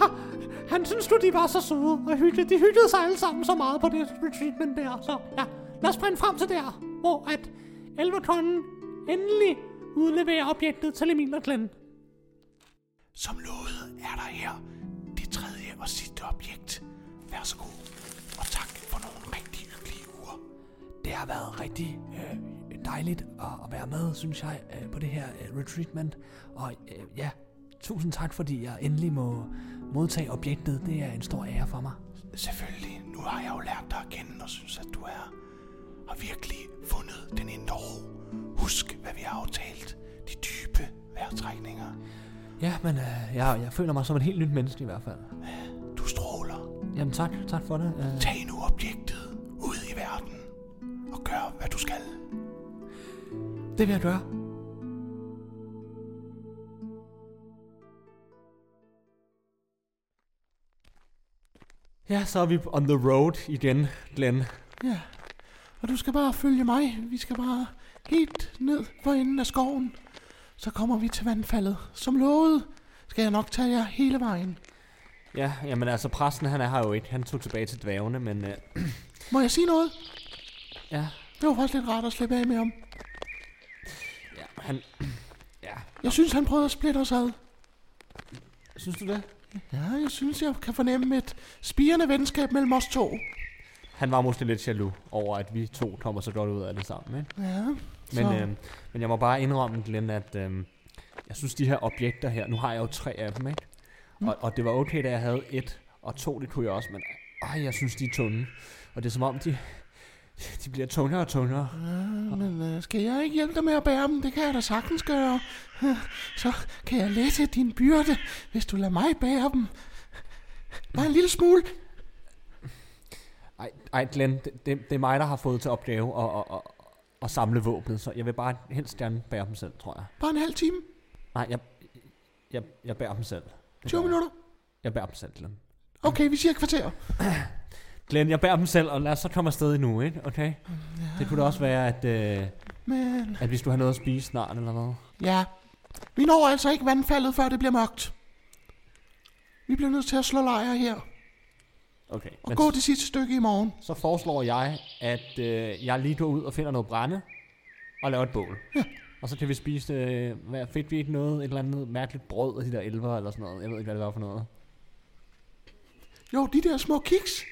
han synes du, de var så søde og hyggelige. De hyggede sig alle sammen så meget på det retreatment der. Så ja, lad os springe frem til der, hvor at elverkongen endelig udleverer objektet til Emil og Glenn. Som lovet er der her det tredje og sidste objekt. Vær så god. Og tak for nogle rigtig hyggelige uger. Det har været rigtig øh, dejligt at, at være med, synes jeg, øh, på det her øh, retreatment. Og øh, ja, tusind tak, fordi jeg endelig må modtage objektet. Det er en stor ære for mig. Selvfølgelig, nu har jeg jo lært dig at kende og synes, at du er har virkelig fundet den indre ro. Husk, hvad vi har aftalt. De dybe vejrtrækninger. Ja, men øh, jeg, jeg føler mig som et helt nyt menneske i hvert fald. Du stråler. Jamen tak, tak for det. Øh, Tag nu objektet ud i verden og gør, hvad du skal. det vil jeg gøre. Ja, så er vi on the road igen, Glenn. Ja, og du skal bare følge mig. Vi skal bare helt ned for enden af skoven. Så kommer vi til vandfaldet. Som lovet skal jeg nok tage jer hele vejen. Ja, jamen altså præsten han er her jo ikke. Han tog tilbage til dværgene, men øh, Må jeg sige noget? ja, Det var faktisk lidt rart at slippe af med ham. ja, han... Ja, Jeg synes, han prøvede at splitte os ad. synes du det? Ja, jeg synes, jeg kan fornemme et spirende venskab mellem os to. Han var måske lidt jaloux over, at vi to kommer så godt ud af det sammen, ikke? Ja, Men, så, øh, men jeg må bare indrømme, Glenn, at øh, jeg synes, de her objekter her, nu har jeg jo tre af dem, ikke? Og, og det var okay, da jeg havde et, og to, det kunne jeg også, men ej, jeg synes, de er tunge. Og det er som om, de, de bliver tungere og tungere. men øh, skal jeg ikke hjælpe dig med at bære dem? Det kan jeg da sagtens gøre. Så kan jeg lette din byrde, hvis du lader mig bære dem. Bare en lille smule. Ej, ej Glenn, det, det, det er mig, der har fået til opgave at, at, at, samle våbnet, så jeg vil bare helst gerne bære dem selv, tror jeg. Bare en halv time. Nej, jeg, jeg, jeg bærer dem selv. Det 20 gør jeg. minutter. Jeg bærer dem selv, Glenn. Okay, vi siger et kvarter. Glenn, jeg bærer dem selv, og lad os så komme afsted nu, ikke? Okay? Ja. Det kunne da også være, at, øh, Men at vi skulle have noget at spise snart, eller hvad? ja, vi når altså ikke vandfaldet, før det bliver mørkt. Vi bliver nødt til at slå lejr her Okay. og Men gå det sidste stykke i morgen. så foreslår jeg, at øh, jeg lige går ud og finder noget brænde, og laver et bål. Ja. Og så kan vi spise, øh, hvad fik vi ikke noget, et eller andet mærkeligt brød af de der elver eller sådan noget. Jeg ved ikke, hvad det var for noget. Jo, de der små kiks.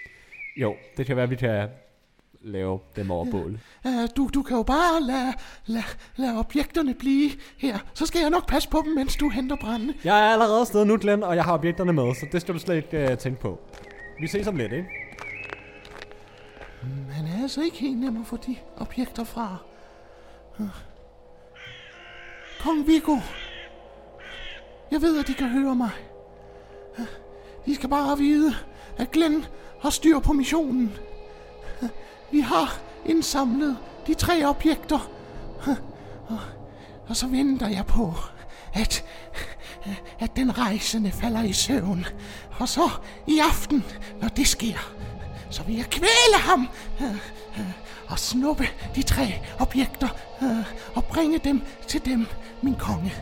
Jo, det kan være, vi kan lave dem over bålet. Uh, du, du kan jo bare lade, lade, lade objekterne blive her. Så skal jeg nok passe på dem, mens du henter brændene. Jeg er allerede afsted nu, Glenn, og jeg har objekterne med, så det skal du slet ikke øh, tænke på. Vi ses om lidt, ikke? Han er altså ikke helt nem at få de objekter fra. Kong Viggo. Jeg ved, at de kan høre mig. De skal bare vide, at Glenn har styr på missionen. Vi har indsamlet de tre objekter. Og så venter jeg på, at, at den rejsende falder i søvn. Og så i aften, når det sker, så vil jeg kvæle ham øh, øh, og snuppe de tre objekter øh, og bringe dem til dem, min konge.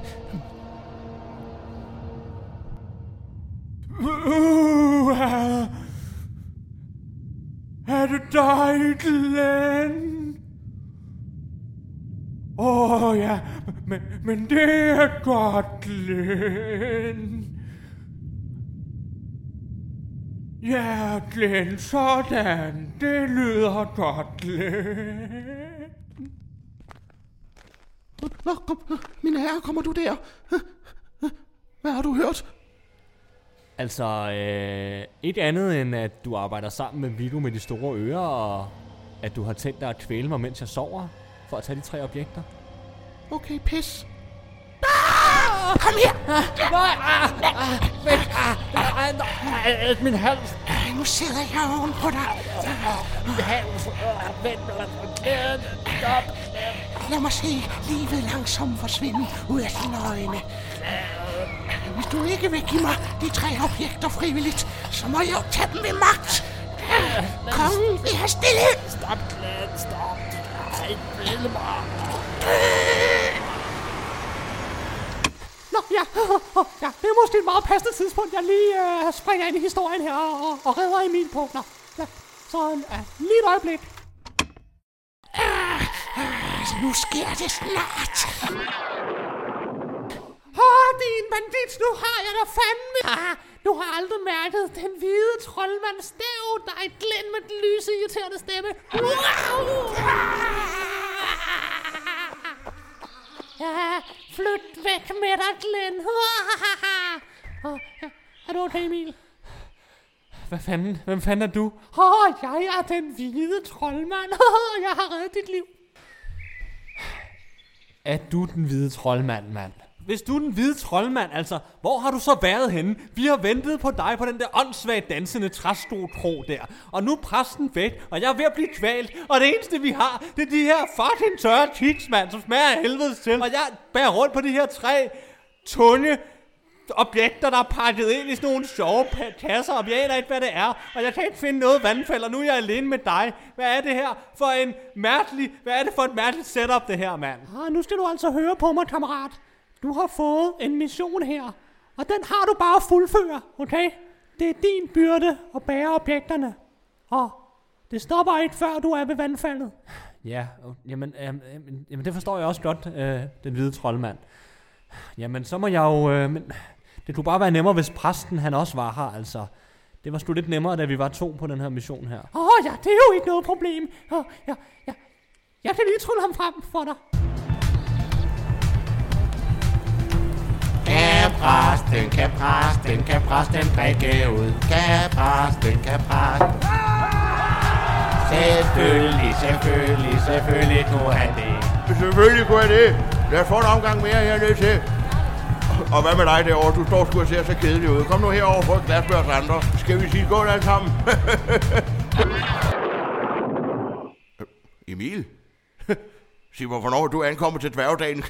Uh, er det dig, Glenn? Åh oh, ja, men, men det er godt, Glenn. Ja, Glenn, sådan. Det lyder godt, Glenn. Nå, kom, min herre, kommer du der? Hvad har du hørt? Altså, øh, ikke andet end, at du arbejder sammen med Viggo med de store ører, og at du har tænkt dig at kvæle mig, mens jeg sover, for at tage de tre objekter. Okay, pis. Ah! Kom her! Min hals! Nu sidder jeg oven på dig. Lad mig se livet langsomt forsvinde ud af dine øjne. Hvis du ikke vil give mig de tre objekter frivilligt, så må jeg jo tage dem ved magt. Kongen vil have stillhed. Stop, Glenn, stop. Ej, vil mig. Nå, ja. ja. Det er måske et meget passende tidspunkt, jeg lige øh, springer ind i historien her og, og redder Emil på. Nå, ja. Så øh, lige et øjeblik. Nu sker det snart. Din bandit, nu har jeg dig fandme. Ah, nu har aldrig mærket den hvide troldmand stæv, der er et glænd med den lyse, irriterende stemme. Wow! Ja, flyt væk med dig, Glenn. Ja. Er du okay, Emil? Hvad fanden? Hvem fanden er du? Åh, oh, jeg er den hvide troldmand. jeg har reddet dit liv. Er du den hvide troldmand, mand? Hvis du er den hvide troldmand, altså, hvor har du så været henne? Vi har ventet på dig på den der åndssvagt dansende træstotro der. Og nu er præsten væk, og jeg er ved at blive kvalt. Og det eneste vi har, det er de her fucking tørre cheeks, mand, som smager af helvedes til. Og jeg bærer rundt på de her tre tunge objekter, der er pakket ind i sådan nogle sjove kasser, og jeg aner ikke, hvad det er. Og jeg kan ikke finde noget vandfald, og nu er jeg alene med dig. Hvad er det her for en mærkelig... Hvad er det for et mærkeligt setup, det her, mand? Ah, nu skal du altså høre på mig, kammerat. Du har fået en mission her, og den har du bare at fuldføre, okay? Det er din byrde at bære objekterne. Og det stopper ikke, før du er ved vandfaldet. Ja, jamen, jamen, jamen det forstår jeg også godt, øh, den hvide troldmand. Jamen, så må jeg jo... Øh, men det kunne bare være nemmere, hvis præsten han også var her, altså. Det var sgu lidt nemmere, da vi var to på den her mission her. Åh oh, ja, det er jo ikke noget problem. Oh, ja, ja. Jeg kan lige trylle ham frem for dig. Præsten, kan præsten, kan præsten drikke ud? Kan præsten, kan præsten? Selvfølgelig, selvfølgelig, selvfølgelig kunne han det. Selvfølgelig kunne jeg det. Lad os få en omgang mere hernede til. Og hvad med dig derovre? Du står sgu og ser så kedelig ud. Kom nu herover og få et glas med os andre. Skal vi sige godt alle sammen? Emil? Sig mig, hvornår er du ankommet til dværgdagen?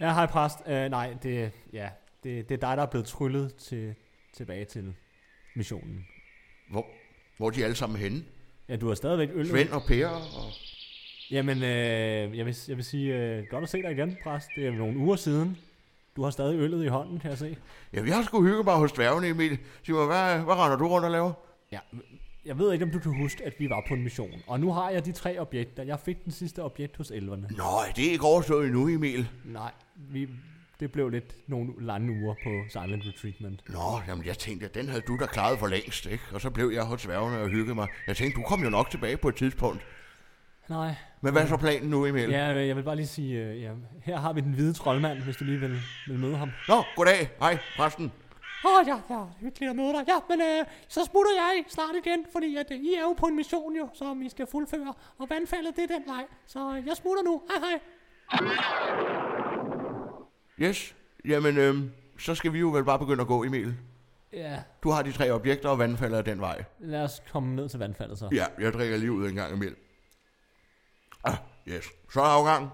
Ja, hej præst. Øh, nej, det, ja, det, det er dig, der er blevet tryllet til, tilbage til missionen. hvor, hvor er de alle sammen henne? Ja, du har stadigvæk øl. Svend og Per og... Jamen, øh, jeg, vil, jeg vil sige, øh, godt at se dig igen, præst. Det er nogle uger siden. Du har stadig øllet i hånden, kan jeg se. Ja, vi har sgu hygget mig hos dværgene, Emil. Sig mig, hvad, hvad render du rundt og laver? Ja, jeg ved ikke, om du kan huske, at vi var på en mission. Og nu har jeg de tre objekter. Jeg fik den sidste objekt hos elverne. Nå, det er ikke overstået endnu, Emil. Nej, vi, det blev lidt nogle lange uger på Silent Retreatment. Nå, jamen jeg tænkte, at den havde du da klaret for længst, ikke? Og så blev jeg hos dværgene og hyggede mig. Jeg tænkte, du kom jo nok tilbage på et tidspunkt. Nej. Men hvad er så planen nu, Emil? Ja, jeg vil bare lige sige, øh, ja, her har vi den hvide troldmand, hvis du lige vil, vil møde ham. Nå, goddag. Hej, præsten. Åh oh, ja, ja, hyggeligt at møde dig. Ja, men øh, så smutter jeg snart igen, fordi at, øh, I er jo på en mission jo, som I skal fuldføre. Og vandfaldet, det er den vej. Så øh, jeg smutter nu. Hej hej. Yes. Jamen, øhm, så skal vi jo vel bare begynde at gå, Emil. Ja, Du har de tre objekter, og vandfaldet er den vej. lad os komme ned til vandfaldet så. Ja, jeg drikker lige ud en gang, Emil. Ah, yes. Så er afgang.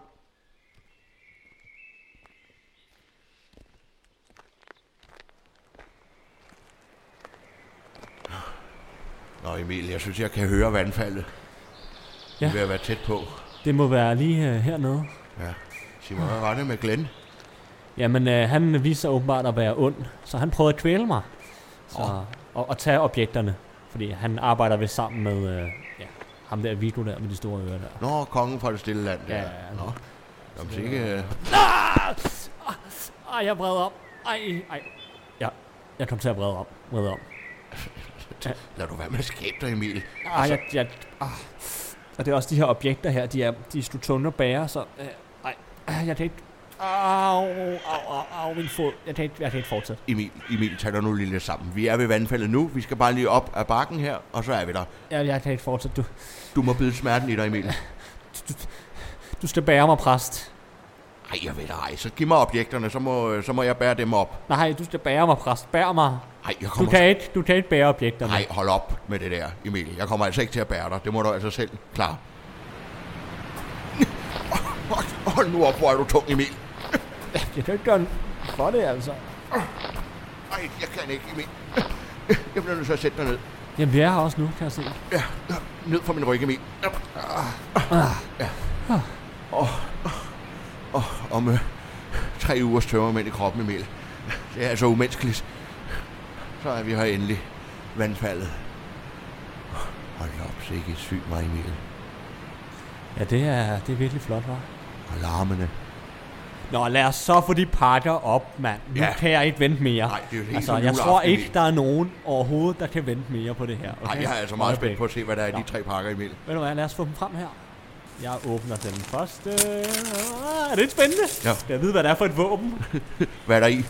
Nå Emil, jeg synes, jeg kan høre vandfaldet. Ja. Vi er ved at være tæt på. Det må være lige øh, hernede. Ja. Sig mig, hvad var det med Glenn? Jamen, øh, han viser sig åbenbart at være ond, så han prøvede at kvæle mig. Så, Åh. og, og tage objekterne. Fordi han arbejder ved sammen med øh, ja, ham der Viggo der med de store ører der. Nå, kongen fra det stille land. Ja, ja, ja. Nå. Jamen, så ikke... øh, Ej, jeg breder op. Ej, ej. Ja, jeg kom til at brede op. Brede op. Lad du være med at skabe dig, Emil. Ej, jeg, jeg, ah. Og det er også de her objekter her, de er, de er sgu tunge at bære, så... Øh, ej, ah, jeg kan ikke... Au, au, au, au, min fod. Jeg kan ikke, jeg kan ikke fortsætte. Emil, Emil, tag dig nu lige lidt sammen. Vi er ved vandfaldet nu. Vi skal bare lige op ad bakken her, og så er vi der. Jeg, jeg kan ikke fortsætte. Du, Du må bide smerten i dig, Emil. du skal bære mig, præst. Ej, jeg ved ej. Så giv mig objekterne, så må, så må jeg bære dem op. Nej, du skal bære mig, præst. Bær mig. Ej, jeg Du kommer... kan ikke, du kan ikke bære objekterne. Nej, hold op med det der, Emil. Jeg kommer altså ikke til at bære dig. Det må du altså selv klare. Hold nu op, hvor er du tung, Emil. Jeg kan ikke gøre for det, altså. Ej, jeg kan ikke, Emil. Jeg bliver nødt til at sætte dig ned. Jamen, vi er her også nu, kan jeg se. Ja, ned fra min ryg, Emil. Ja. Og, og om øh, tre ugers tømmermænd i kroppen, Emil. Det er altså umenneskeligt. Så er vi her endelig. Vandfaldet. Hold op, så ikke syg mig, Emil. Ja, det er, det er virkelig flot, var. Og larmene. Nå, lad os så få de pakker op, mand. Nu Ja. kan jeg ikke vente mere. Nej, det er jo altså, jeg tror ikke, der er nogen overhovedet, der kan vente mere på det her. Okay? Nej, jeg er altså meget spændt på at se, hvad der er i de tre pakker, Emil. Ved du hvad, lad os få dem frem her. Jeg åbner den første. Ah, er det spændende? Ja. Skal jeg vide, hvad det er for et våben? Hvad er der i?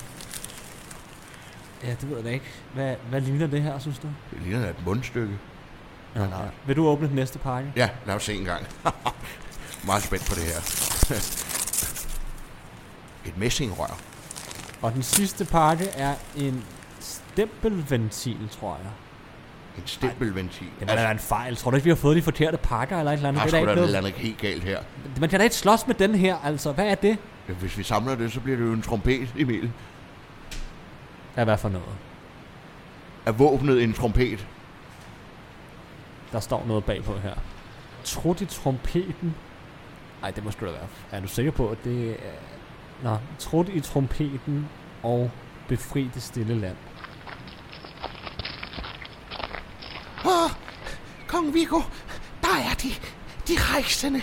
Ja, det ved jeg da ikke. Hvad, hvad ligner det her, synes du? Det ligner et mundstykke. Ja, nej. Vil du åbne den næste pakke? Ja, lad os se en gang. Meget spændt på det her. Et messingrør. Og den sidste pakke er en stempelventil, tror jeg. En stempelventil. Det må da være en fejl. Tror du ikke, vi har fået de forkerte pakker eller et eller andet? der det er er sgu da noget. noget helt galt her. Man kan da ikke slås med den her, altså. Hvad er det? Hvis vi samler det, så bliver det jo en trompet, Emil. Ja, hvad for noget? Er våbnet en trompet? Der står noget bagpå her. Trut i trompeten. Nej, det må sgu da være. Er du sikker på, at det er... Nå, trut i trompeten og befri det stille land. Åh, kong Viggo, der er de, de rejsende.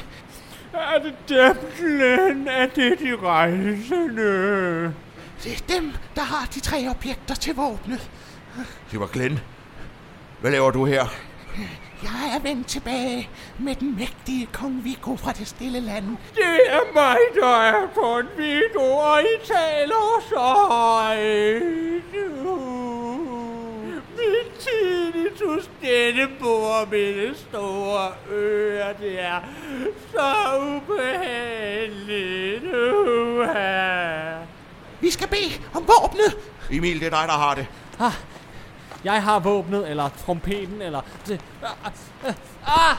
Er det dem, Glenn? Er det de rejsende? Det er dem, der har de tre objekter til våbnet. Det var Glenn. Hvad laver du her? Jeg er vendt tilbage med den mægtige kong Viggo fra det stille land. Det er mig, der er kun Viggo, og I taler så højt. Min tinnitus denne bor det store øre, det er så ubehageligt. Uha. Vi skal bede om våbnet. Emil, det er dig, der har det. Ah, jeg har våbnet, eller trompeten, eller... Det, ah, ah,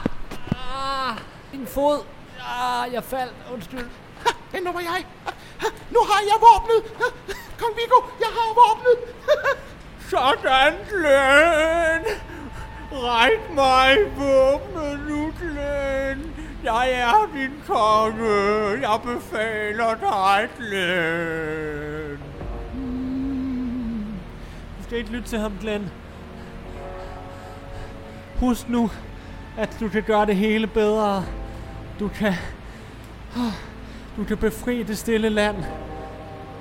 ah, min fod. Ah, jeg faldt. Undskyld. Ha, den var jeg. Ha, ha, Nu har jeg våbnet. Ha, Kong Viggo, jeg har våbnet. Sådan, Glenn. Ræk mig våbnet nu, Glenn. Jeg er din konge. Jeg befaler dig, Glenn. Skal ikke lytte til ham, Glenn. Husk nu, at du kan gøre det hele bedre. Du kan... Ah, du kan befri det stille land.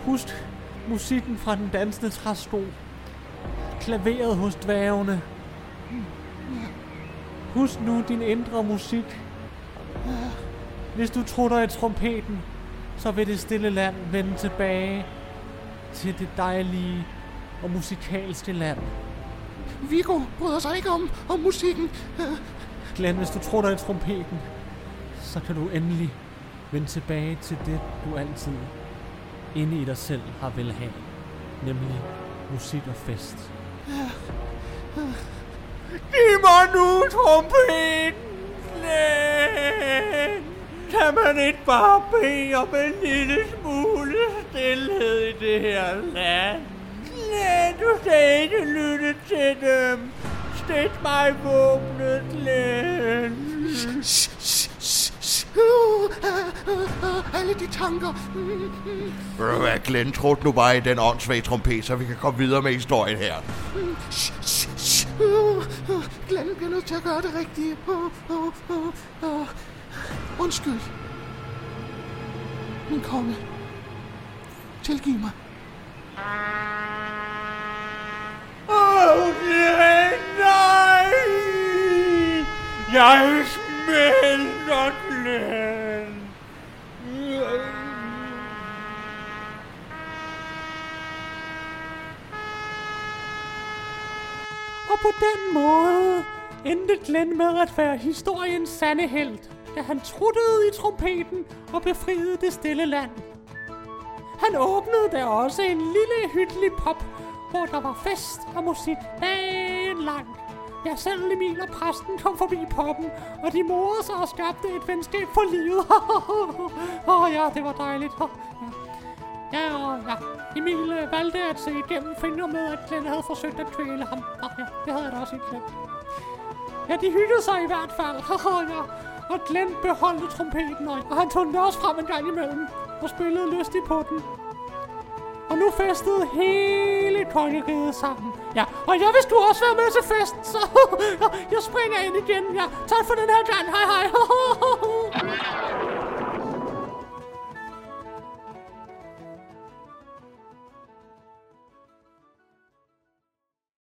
Husk musikken fra den dansende træsko. Klaveret hos dværgene. Husk nu din indre musik. Hvis du trutter i trompeten, så vil det stille land vende tilbage til det dejlige og musikalske land. Viggo bryder sig ikke om, om musikken. Glenn, hvis du trutter i trompeten, så kan du endelig vende tilbage til det, du altid inde i dig selv har vel have. Nemlig musik og fest. Giv mig nu trompeten, Glenn. Kan man ikke bare bede om en lille smule stillhed i det her land? Glenn, du skal ikke lytte til dem. Stik mig våbnet, uh, Alle de tanker. Du hvad, Glenn, trut nu bare i den åndssvage trompet, så vi kan komme videre med historien her. Glenn bliver nødt til at gøre det rigtige. Undskyld. Min konge. Tilgiv mig. Oh, Glenn, nej! Jeg smelter, glæden. Og på den måde endte Glenn med at være historiens sande held, da han truttede i trompeten og befriede det stille land. Han åbnede der også en lille hyggelig pop, hvor der var fest og musik dagen lang. Ja, selv Emil og præsten kom forbi poppen, og de morede sig og skabte et venskab for livet. Åh oh, ja, det var dejligt. Oh, ja. Ja, og ja. Emil øh, valgte at se igennem fingre med, at Glenn havde forsøgt at kvæle ham. Oh, ja, det havde jeg da også ikke glemt. Ja, de hyggede sig i hvert fald. ja. Og Glenn beholdte trompeten, og og han tog den også frem en gang imellem. Og spillede lystigt på den. Og nu festede hele kongeriget sammen. Ja, og jeg vil sgu også være med til fest, så jeg springer ind igen. Ja, tak for den her gang. Hej hej.